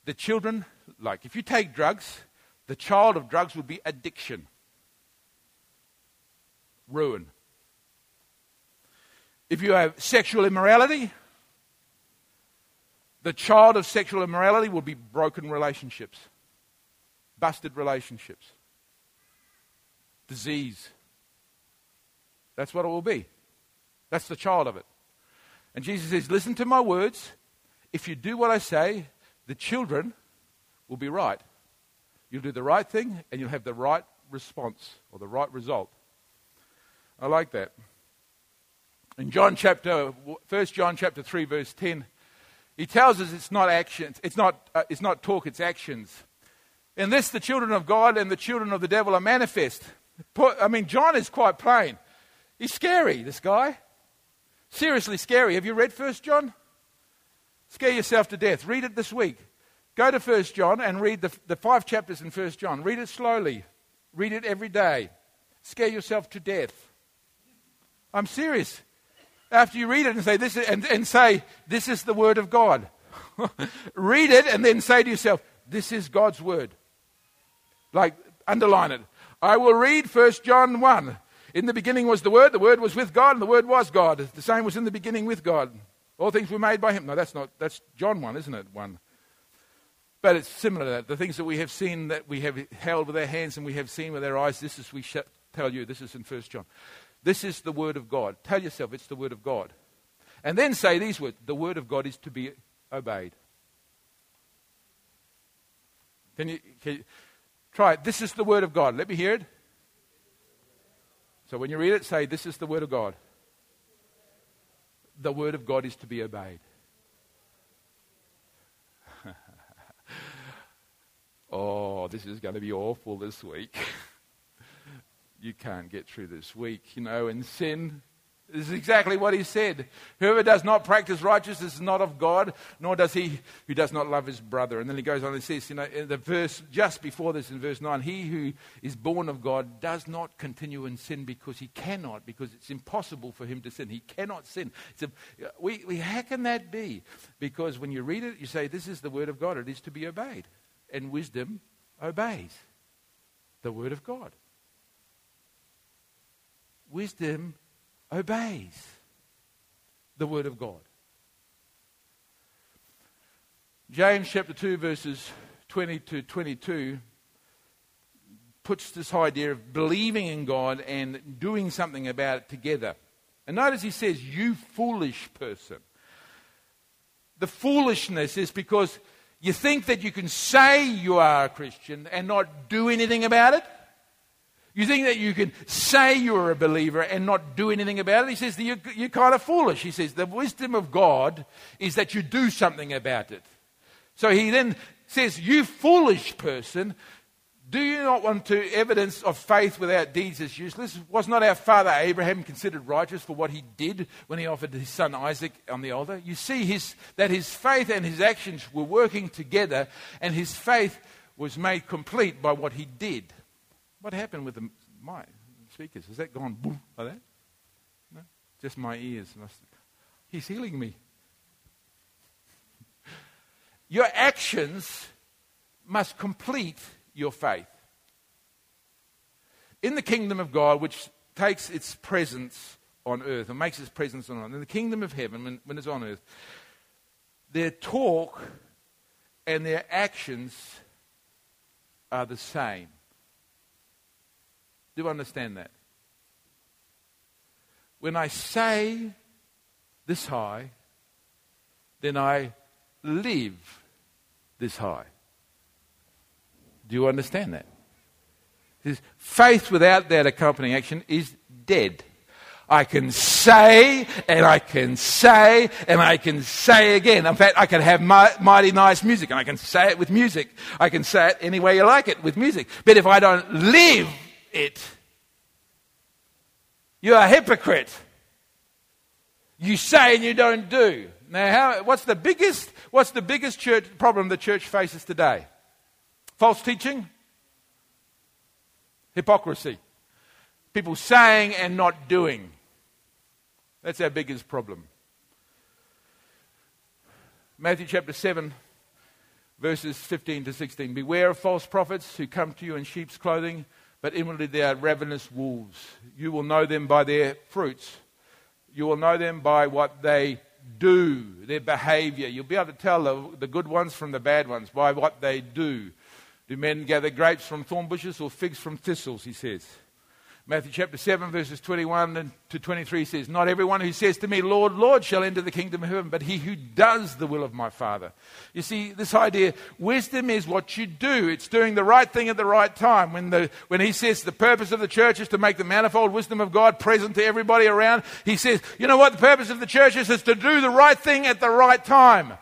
Speaker 1: the children, like if you take drugs, the child of drugs would be addiction, ruin. If you have sexual immorality, the child of sexual immorality will be broken relationships, busted relationships, disease. That's what it will be. That's the child of it. And Jesus says, Listen to my words. If you do what I say, the children will be right. You'll do the right thing and you'll have the right response or the right result. I like that. In John chapter, 1 John chapter 3, verse 10, he tells us it's not actions, it's not, uh, it's not talk, it's actions. In this, the children of God and the children of the devil are manifest. I mean, John is quite plain. He's scary, this guy. Seriously scary. Have you read First John? Scare yourself to death. Read it this week. Go to First John and read the, the five chapters in First John. Read it slowly. Read it every day. Scare yourself to death. I'm serious after you read it and say this and, and say this is the word of God. read it and then say to yourself, this is God's word. Like underline it. I will read First John 1. In the beginning was the Word, the Word was with God, and the Word was God. The same was in the beginning with God. All things were made by Him. No, that's not, that's John 1, isn't it? 1. But it's similar to that. The things that we have seen, that we have held with our hands and we have seen with our eyes, this is, we tell you, this is in First John. This is the Word of God. Tell yourself it's the Word of God. And then say these words the Word of God is to be obeyed. Can you, can you try it? This is the Word of God. Let me hear it. So when you read it, say, This is the Word of God. The Word of God is to be obeyed. oh, this is going to be awful this week. you can't get through this week, you know, and sin. This is exactly what he said. Whoever does not practice righteousness is not of God, nor does he who does not love his brother. And then he goes on and says, you know, in the verse just before this, in verse 9, he who is born of God does not continue in sin because he cannot, because it's impossible for him to sin. He cannot sin. A, we, we, how can that be? Because when you read it, you say, this is the word of God. It is to be obeyed. And wisdom obeys the word of God wisdom obeys the word of God. James chapter 2, verses 20 to 22 puts this idea of believing in God and doing something about it together. And notice he says, You foolish person. The foolishness is because you think that you can say you are a Christian and not do anything about it. You think that you can say you're a believer and not do anything about it? He says you're, you're kind of foolish. He says the wisdom of God is that you do something about it. So he then says, You foolish person, do you not want to evidence of faith without deeds is useless? Was not our father Abraham considered righteous for what he did when he offered his son Isaac on the altar? You see his, that his faith and his actions were working together, and his faith was made complete by what he did. What happened with the my speakers? Has that gone boom like that? No, just my ears. He's healing me. Your actions must complete your faith. In the kingdom of God, which takes its presence on earth and makes its presence on earth, in the kingdom of heaven, when, when it's on earth, their talk and their actions are the same. Do you understand that? When I say this high, then I live this high. Do you understand that? Faith without that accompanying action is dead. I can say and I can say and I can say again. In fact, I can have mighty nice music and I can say it with music. I can say it any way you like it with music. But if I don't live it, you're a hypocrite. You say and you don't do. Now, how, what's the biggest, what's the biggest church problem the church faces today? False teaching? Hypocrisy. People saying and not doing. That's our biggest problem. Matthew chapter 7, verses 15 to 16. Beware of false prophets who come to you in sheep's clothing, but inwardly they are ravenous wolves. You will know them by their fruits. You will know them by what they do, their behavior. You'll be able to tell the, the good ones from the bad ones by what they do. Do men gather grapes from thorn bushes or figs from thistles, he says. Matthew chapter 7, verses 21 to 23 says, Not everyone who says to me, Lord, Lord, shall enter the kingdom of heaven, but he who does the will of my Father. You see, this idea, wisdom is what you do. It's doing the right thing at the right time. When, the, when he says the purpose of the church is to make the manifold wisdom of God present to everybody around, he says, You know what? The purpose of the church is, is to do the right thing at the right time.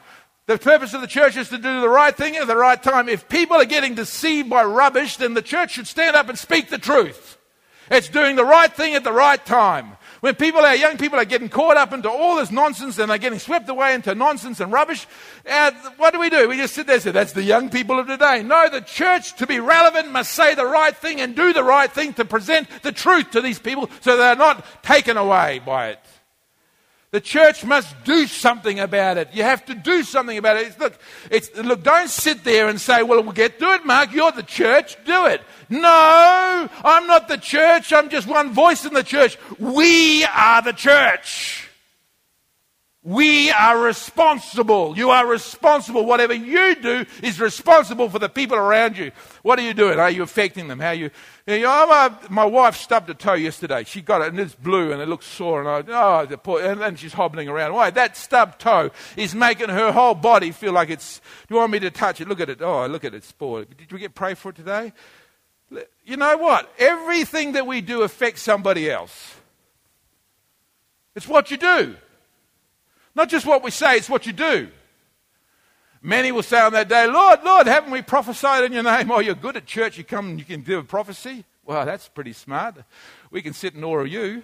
Speaker 1: The purpose of the church is to do the right thing at the right time. If people are getting deceived by rubbish, then the church should stand up and speak the truth. It's doing the right thing at the right time. When people, our young people, are getting caught up into all this nonsense and they're getting swept away into nonsense and rubbish, what do we do? We just sit there and say, that's the young people of today. No, the church, to be relevant, must say the right thing and do the right thing to present the truth to these people so they're not taken away by it. The church must do something about it. You have to do something about it. Look, it's, look, don't sit there and say, well, we'll get to it, Mark. You're the church. Do it. No, I'm not the church. I'm just one voice in the church. We are the church. We are responsible. You are responsible. Whatever you do is responsible for the people around you. What are you doing? Are you affecting them? How you? you know, my, my wife stubbed a toe yesterday. She got it and it's blue and it looks sore and I oh the poor, and then she's hobbling around. Why? That stubbed toe is making her whole body feel like it's. Do you want me to touch it? Look at it. Oh, look at it. Spoiled. Did we get pray for it today? You know what? Everything that we do affects somebody else. It's what you do. Not just what we say, it's what you do. Many will say on that day, Lord, Lord, haven't we prophesied in your name? Oh, you're good at church, you come and you can do a prophecy. Well, that's pretty smart. We can sit in awe of you.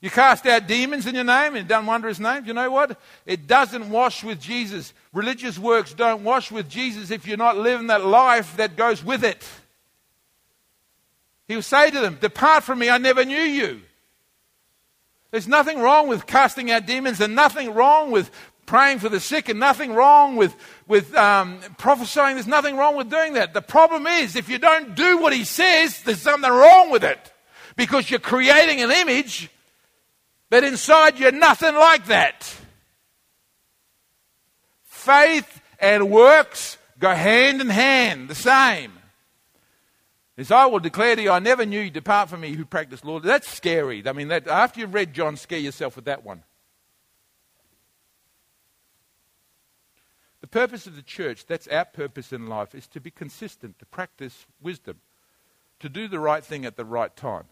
Speaker 1: You cast out demons in your name and done wondrous name. You know what? It doesn't wash with Jesus. Religious works don't wash with Jesus if you're not living that life that goes with it. He'll say to them, Depart from me, I never knew you. There's nothing wrong with casting out demons and nothing wrong with praying for the sick and nothing wrong with, with um, prophesying. There's nothing wrong with doing that. The problem is, if you don't do what he says, there's something wrong with it because you're creating an image, but inside you're nothing like that. Faith and works go hand in hand, the same. As I will declare to you, I never knew you. Depart from me who practice law. That's scary. I mean, that, after you've read John, scare yourself with that one. The purpose of the church, that's our purpose in life, is to be consistent, to practice wisdom, to do the right thing at the right time.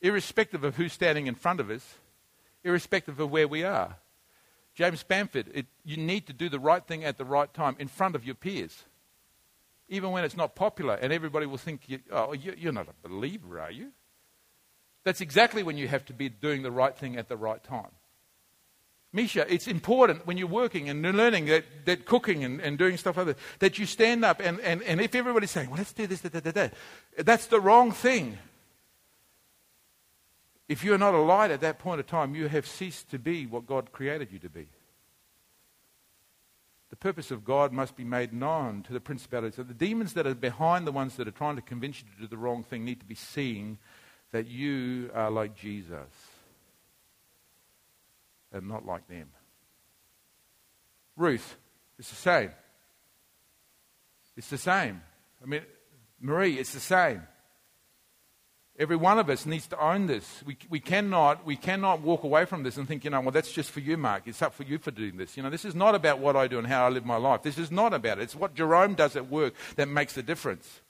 Speaker 1: Irrespective of who's standing in front of us, irrespective of where we are. James Bamford, it, you need to do the right thing at the right time in front of your peers even when it's not popular, and everybody will think, oh, you're not a believer, are you? That's exactly when you have to be doing the right thing at the right time. Misha, it's important when you're working and learning that, that cooking and, and doing stuff like that, that you stand up and, and, and if everybody's saying, well, let's do this, da, da, da, that's the wrong thing. If you're not a light at that point of time, you have ceased to be what God created you to be. The purpose of God must be made known to the principalities. So the demons that are behind the ones that are trying to convince you to do the wrong thing need to be seeing that you are like Jesus and not like them. Ruth, it's the same. It's the same. I mean, Marie, it's the same. Every one of us needs to own this. We, we, cannot, we cannot walk away from this and think, you know, well, that's just for you, Mark. It's up for you for doing this. You know, this is not about what I do and how I live my life. This is not about it. It's what Jerome does at work that makes the difference.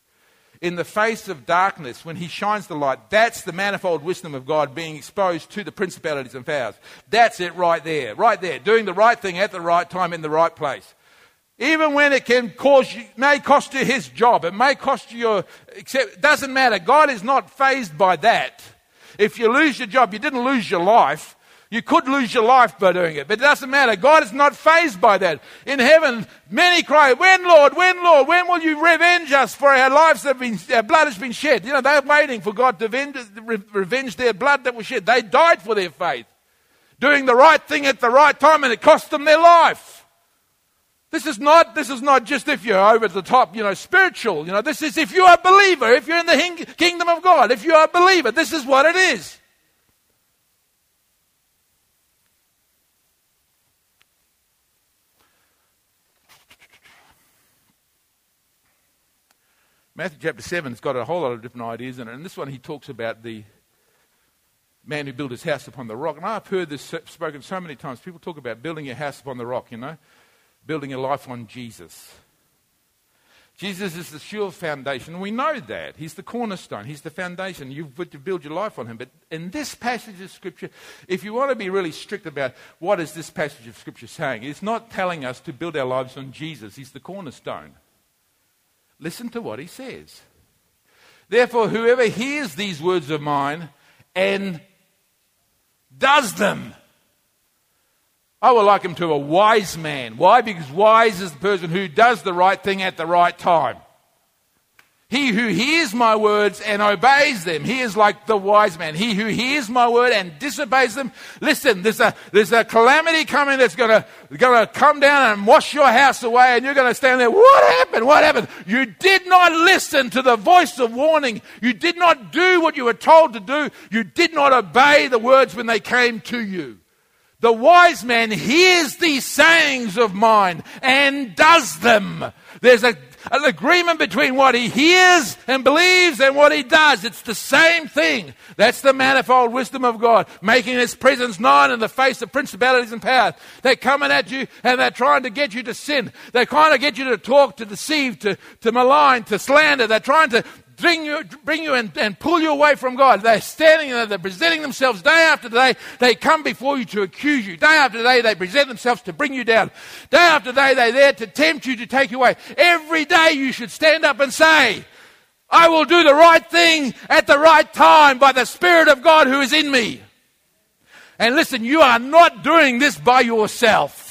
Speaker 1: In the face of darkness, when he shines the light, that's the manifold wisdom of God being exposed to the principalities and powers. That's it right there, right there. Doing the right thing at the right time in the right place. Even when it can cause you, may cost you his job, it may cost you your, except, doesn't matter. God is not fazed by that. If you lose your job, you didn't lose your life. You could lose your life by doing it, but it doesn't matter. God is not fazed by that. In heaven, many cry, When, Lord? When, Lord? When will you revenge us for our lives that have been, our blood has been shed? You know, they're waiting for God to revenge their blood that was shed. They died for their faith, doing the right thing at the right time, and it cost them their life. This is not, this is not just if you're over the top, you know, spiritual. You know, this is if you are a believer, if you're in the kingdom of God, if you are a believer, this is what it is. Matthew chapter 7 has got a whole lot of different ideas in it. And this one, he talks about the man who built his house upon the rock. And I've heard this spoken so many times. People talk about building your house upon the rock, you know building a life on Jesus. Jesus is the sure foundation. We know that. He's the cornerstone. He's the foundation. You've to build your life on him. But in this passage of Scripture, if you want to be really strict about what is this passage of Scripture saying, it's not telling us to build our lives on Jesus. He's the cornerstone. Listen to what he says. Therefore, whoever hears these words of mine and does them, I would like him to a wise man. Why? Because wise is the person who does the right thing at the right time. He who hears my words and obeys them, he is like the wise man. He who hears my word and disobeys them, listen, there's a, there's a calamity coming that's gonna, gonna come down and wash your house away and you're gonna stand there, what happened? What happened? You did not listen to the voice of warning. You did not do what you were told to do. You did not obey the words when they came to you. The wise man hears these sayings of mine and does them. There's a, an agreement between what he hears and believes and what he does. It's the same thing. That's the manifold wisdom of God, making his presence known in the face of principalities and powers. They're coming at you and they're trying to get you to sin. They're trying to get you to talk, to deceive, to, to malign, to slander. They're trying to bring you, bring you and, and pull you away from God. They're standing there, they're presenting themselves day after day. They come before you to accuse you. Day after day, they present themselves to bring you down. Day after day, they're there to tempt you to take you away. Every day, you should stand up and say, I will do the right thing at the right time by the Spirit of God who is in me. And listen, you are not doing this by yourself.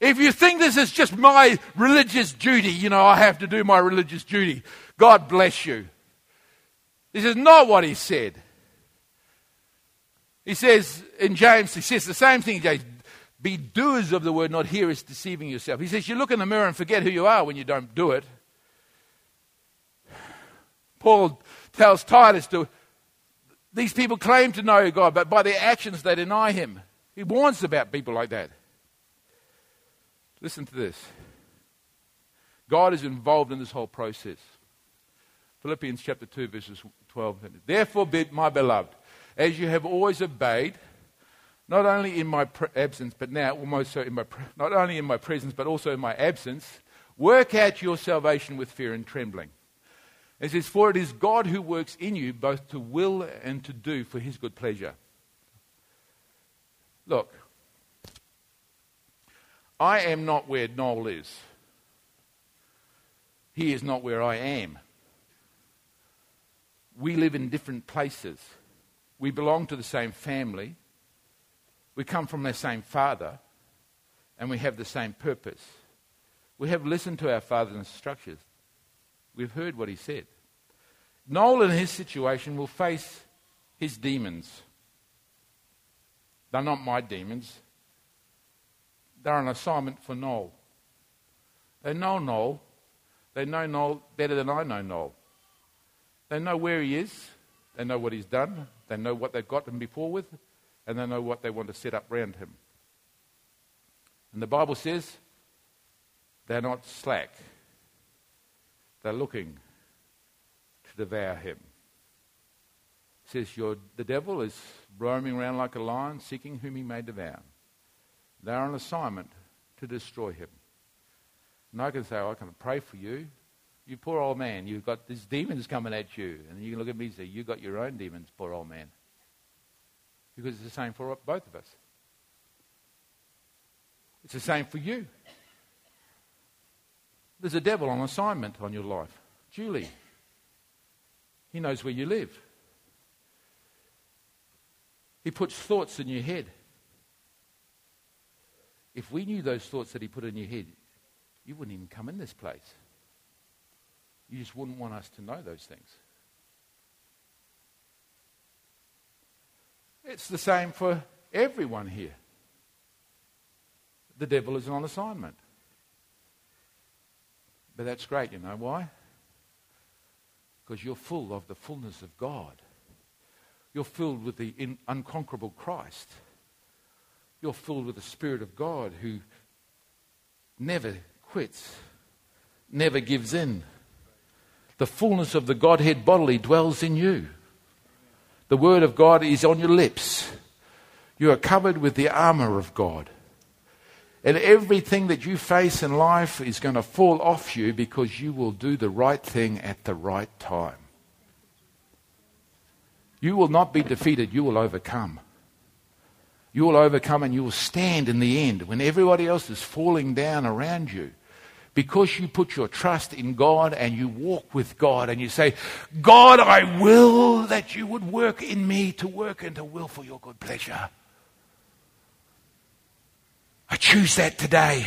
Speaker 1: If you think this is just my religious duty, you know, I have to do my religious duty, God bless you. This is not what he said. He says in James, he says the same thing, James. Be doers of the word, not hearers deceiving yourself. He says you look in the mirror and forget who you are when you don't do it. Paul tells Titus to, these people claim to know God, but by their actions they deny him. He warns about people like that. Listen to this God is involved in this whole process. Philippians chapter 2, verses 12. Therefore, bid my beloved, as you have always obeyed, not only in my pre- absence, but now almost so in my pre- not only in my presence, but also in my absence, work out your salvation with fear and trembling. It says, For it is God who works in you both to will and to do for his good pleasure. Look, I am not where Noel is. He is not where I am. We live in different places. We belong to the same family. We come from the same father. And we have the same purpose. We have listened to our father's instructions. We've heard what he said. Noel, in his situation, will face his demons. They're not my demons. They're an assignment for Noel. They know Noel. They know Noel better than I know Noel. They know where he is. They know what he's done. They know what they've got him before with. And they know what they want to set up round him. And the Bible says they're not slack. They're looking to devour him. It says, The devil is roaming around like a lion, seeking whom he may devour. They are on assignment to destroy him. And I can say, oh, I can pray for you. You poor old man, you've got these demons coming at you. And you can look at me and say, You've got your own demons, poor old man. Because it's the same for both of us. It's the same for you. There's a devil on assignment on your life. Julie. He knows where you live. He puts thoughts in your head. If we knew those thoughts that he put in your head, you wouldn't even come in this place. You just wouldn't want us to know those things. It's the same for everyone here. The devil is on assignment. But that's great, you know why? Because you're full of the fullness of God. You're filled with the in, unconquerable Christ. You're filled with the Spirit of God who never quits, never gives in. The fullness of the Godhead bodily dwells in you. The Word of God is on your lips. You are covered with the armor of God. And everything that you face in life is going to fall off you because you will do the right thing at the right time. You will not be defeated, you will overcome. You will overcome and you will stand in the end when everybody else is falling down around you. Because you put your trust in God and you walk with God and you say, God, I will that you would work in me to work and to will for your good pleasure. I choose that today.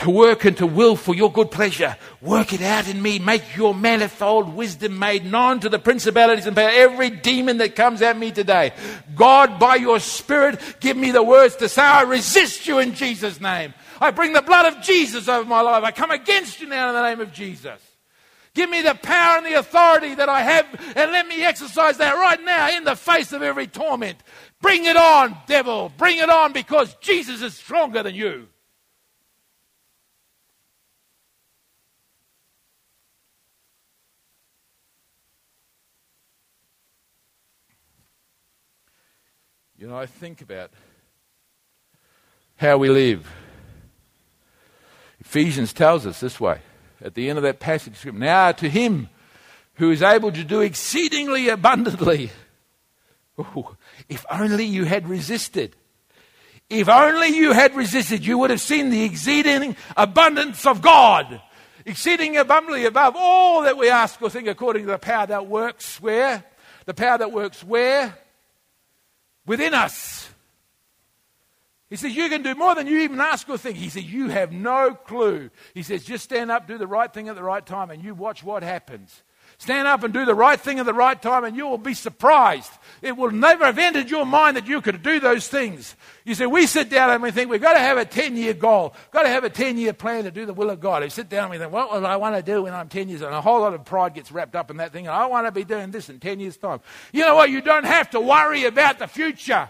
Speaker 1: To work and to will for your good pleasure. Work it out in me. Make your manifold wisdom made known to the principalities and power. Every demon that comes at me today. God, by your Spirit, give me the words to say, I resist you in Jesus' name. I bring the blood of Jesus over my life. I come against you now in the name of Jesus. Give me the power and the authority that I have, and let me exercise that right now in the face of every torment. Bring it on, devil. Bring it on because Jesus is stronger than you. You know, I think about how we live. Ephesians tells us this way at the end of that passage. Now to him who is able to do exceedingly abundantly. Ooh, if only you had resisted. If only you had resisted, you would have seen the exceeding abundance of God. Exceeding abundantly above all that we ask or think according to the power that works where? The power that works where? Within us. He says, You can do more than you even ask or think. He says, You have no clue. He says, Just stand up, do the right thing at the right time, and you watch what happens. Stand up and do the right thing at the right time, and you will be surprised. It will never have entered your mind that you could do those things. You see, we sit down and we think we've got to have a 10 year goal, got to have a 10 year plan to do the will of God. We sit down and we think, what will I want to do when I'm 10 years old? And a whole lot of pride gets wrapped up in that thing. and I want to be doing this in 10 years' time. You know what? You don't have to worry about the future.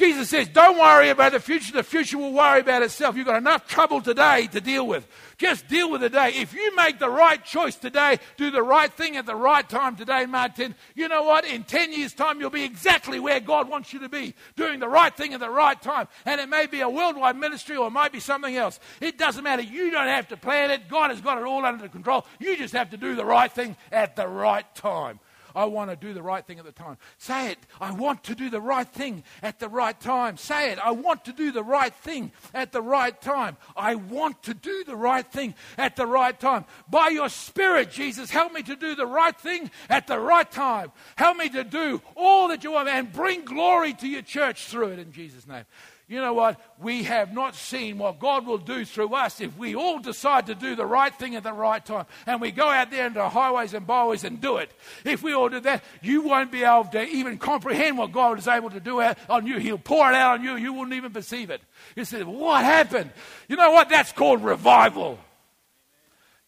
Speaker 1: Jesus says, Don't worry about the future. The future will worry about itself. You've got enough trouble today to deal with. Just deal with the day. If you make the right choice today, do the right thing at the right time today, Martin, you know what? In 10 years' time, you'll be exactly where God wants you to be, doing the right thing at the right time. And it may be a worldwide ministry or it might be something else. It doesn't matter. You don't have to plan it. God has got it all under control. You just have to do the right thing at the right time. I want to do the right thing at the time. Say it. I want to do the right thing at the right time. Say it. I want to do the right thing at the right time. I want to do the right thing at the right time. By your Spirit, Jesus, help me to do the right thing at the right time. Help me to do all that you want and bring glory to your church through it in Jesus' name you know what? We have not seen what God will do through us if we all decide to do the right thing at the right time and we go out there into highways and byways and do it. If we all do that, you won't be able to even comprehend what God is able to do on you. He'll pour it out on you. You wouldn't even perceive it. You say, What happened? You know what? That's called revival.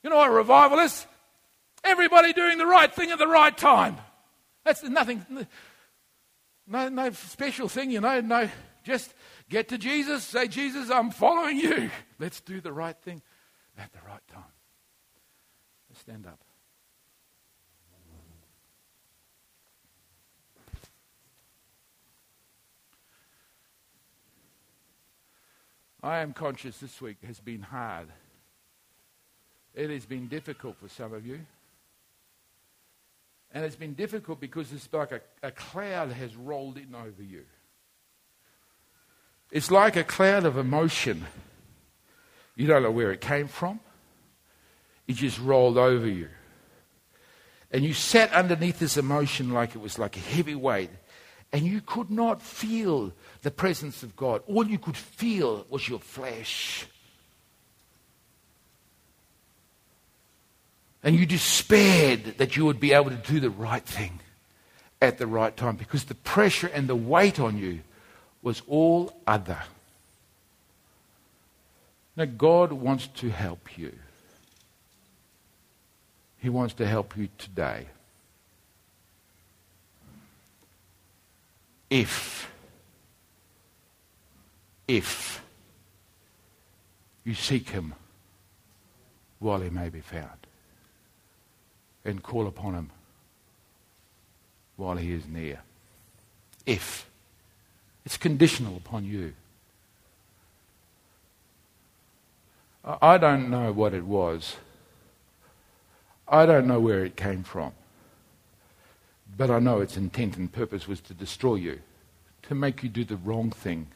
Speaker 1: You know what revival is? Everybody doing the right thing at the right time. That's nothing, no, no special thing, you know, no, just Get to Jesus, say, Jesus, I'm following you. Let's do the right thing at the right time. Let's stand up. I am conscious this week has been hard. It has been difficult for some of you. And it's been difficult because it's like a, a cloud has rolled in over you. It's like a cloud of emotion. You don't know where it came from. It just rolled over you. And you sat underneath this emotion like it was like a heavy weight. And you could not feel the presence of God. All you could feel was your flesh. And you despaired that you would be able to do the right thing at the right time because the pressure and the weight on you was all other. Now, God wants to help you. He wants to help you today. If, if you seek Him while He may be found and call upon Him while He is near. If. It's conditional upon you. I don't know what it was. I don't know where it came from. But I know its intent and purpose was to destroy you, to make you do the wrong thing.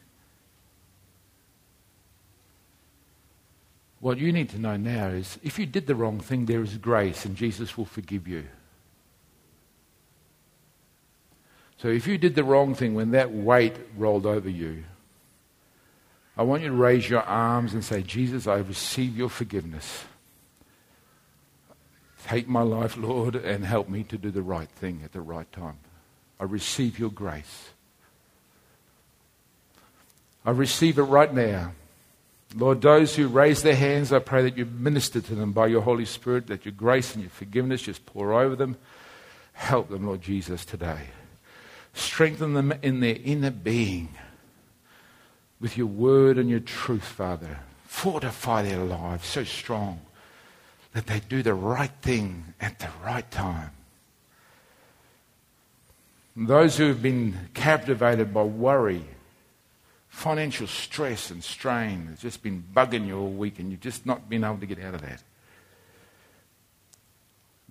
Speaker 1: What you need to know now is if you did the wrong thing, there is grace and Jesus will forgive you. So if you did the wrong thing when that weight rolled over you, I want you to raise your arms and say, Jesus, I receive your forgiveness. Take my life, Lord, and help me to do the right thing at the right time. I receive your grace. I receive it right now. Lord, those who raise their hands, I pray that you minister to them by your Holy Spirit, that your grace and your forgiveness just pour over them. Help them, Lord Jesus, today. Strengthen them in their inner being with your word and your truth, Father. Fortify their lives so strong that they do the right thing at the right time. And those who have been captivated by worry, financial stress and strain, has just been bugging you all week and you've just not been able to get out of that.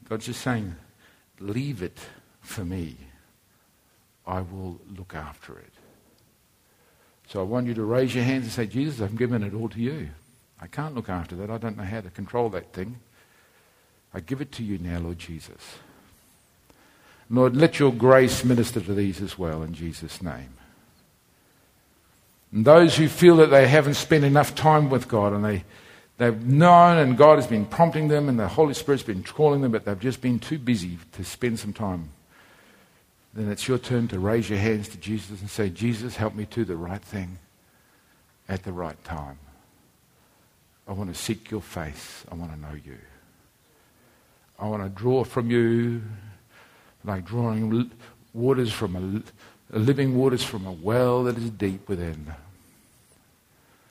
Speaker 1: God's just saying, leave it for me. I will look after it. So I want you to raise your hands and say, Jesus, I've given it all to you. I can't look after that. I don't know how to control that thing. I give it to you now, Lord Jesus. Lord, let your grace minister to these as well in Jesus' name. And those who feel that they haven't spent enough time with God and they, they've known and God has been prompting them and the Holy Spirit's been calling them, but they've just been too busy to spend some time then it's your turn to raise your hands to Jesus and say, Jesus, help me do the right thing at the right time. I want to seek your face. I want to know you. I want to draw from you like drawing waters from a, living waters from a well that is deep within.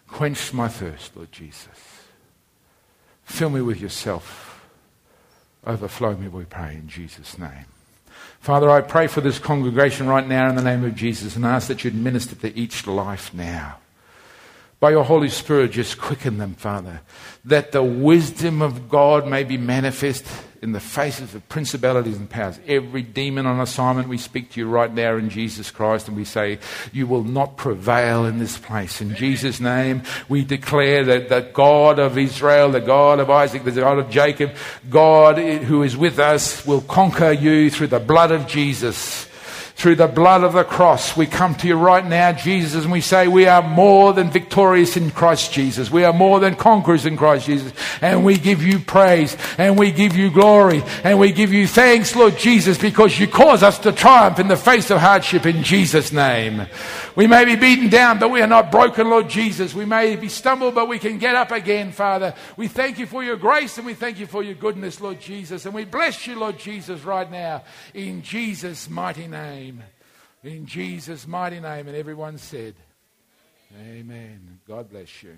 Speaker 1: Quench my thirst, Lord Jesus. Fill me with yourself. Overflow me, we pray, in Jesus' name. Father, I pray for this congregation right now in the name of Jesus and ask that you'd minister to each life now. By your Holy Spirit, just quicken them, Father, that the wisdom of God may be manifest in the faces of principalities and powers. Every demon on assignment, we speak to you right now in Jesus Christ and we say, You will not prevail in this place. In Jesus' name, we declare that the God of Israel, the God of Isaac, the God of Jacob, God who is with us will conquer you through the blood of Jesus through the blood of the cross. We come to you right now, Jesus, and we say we are more than victorious in Christ Jesus. We are more than conquerors in Christ Jesus. And we give you praise and we give you glory and we give you thanks, Lord Jesus, because you cause us to triumph in the face of hardship in Jesus' name. We may be beaten down, but we are not broken, Lord Jesus. We may be stumbled, but we can get up again, Father. We thank you for your grace and we thank you for your goodness, Lord Jesus. And we bless you, Lord Jesus, right now in Jesus' mighty name. In Jesus' mighty name. And everyone said, Amen. God bless you.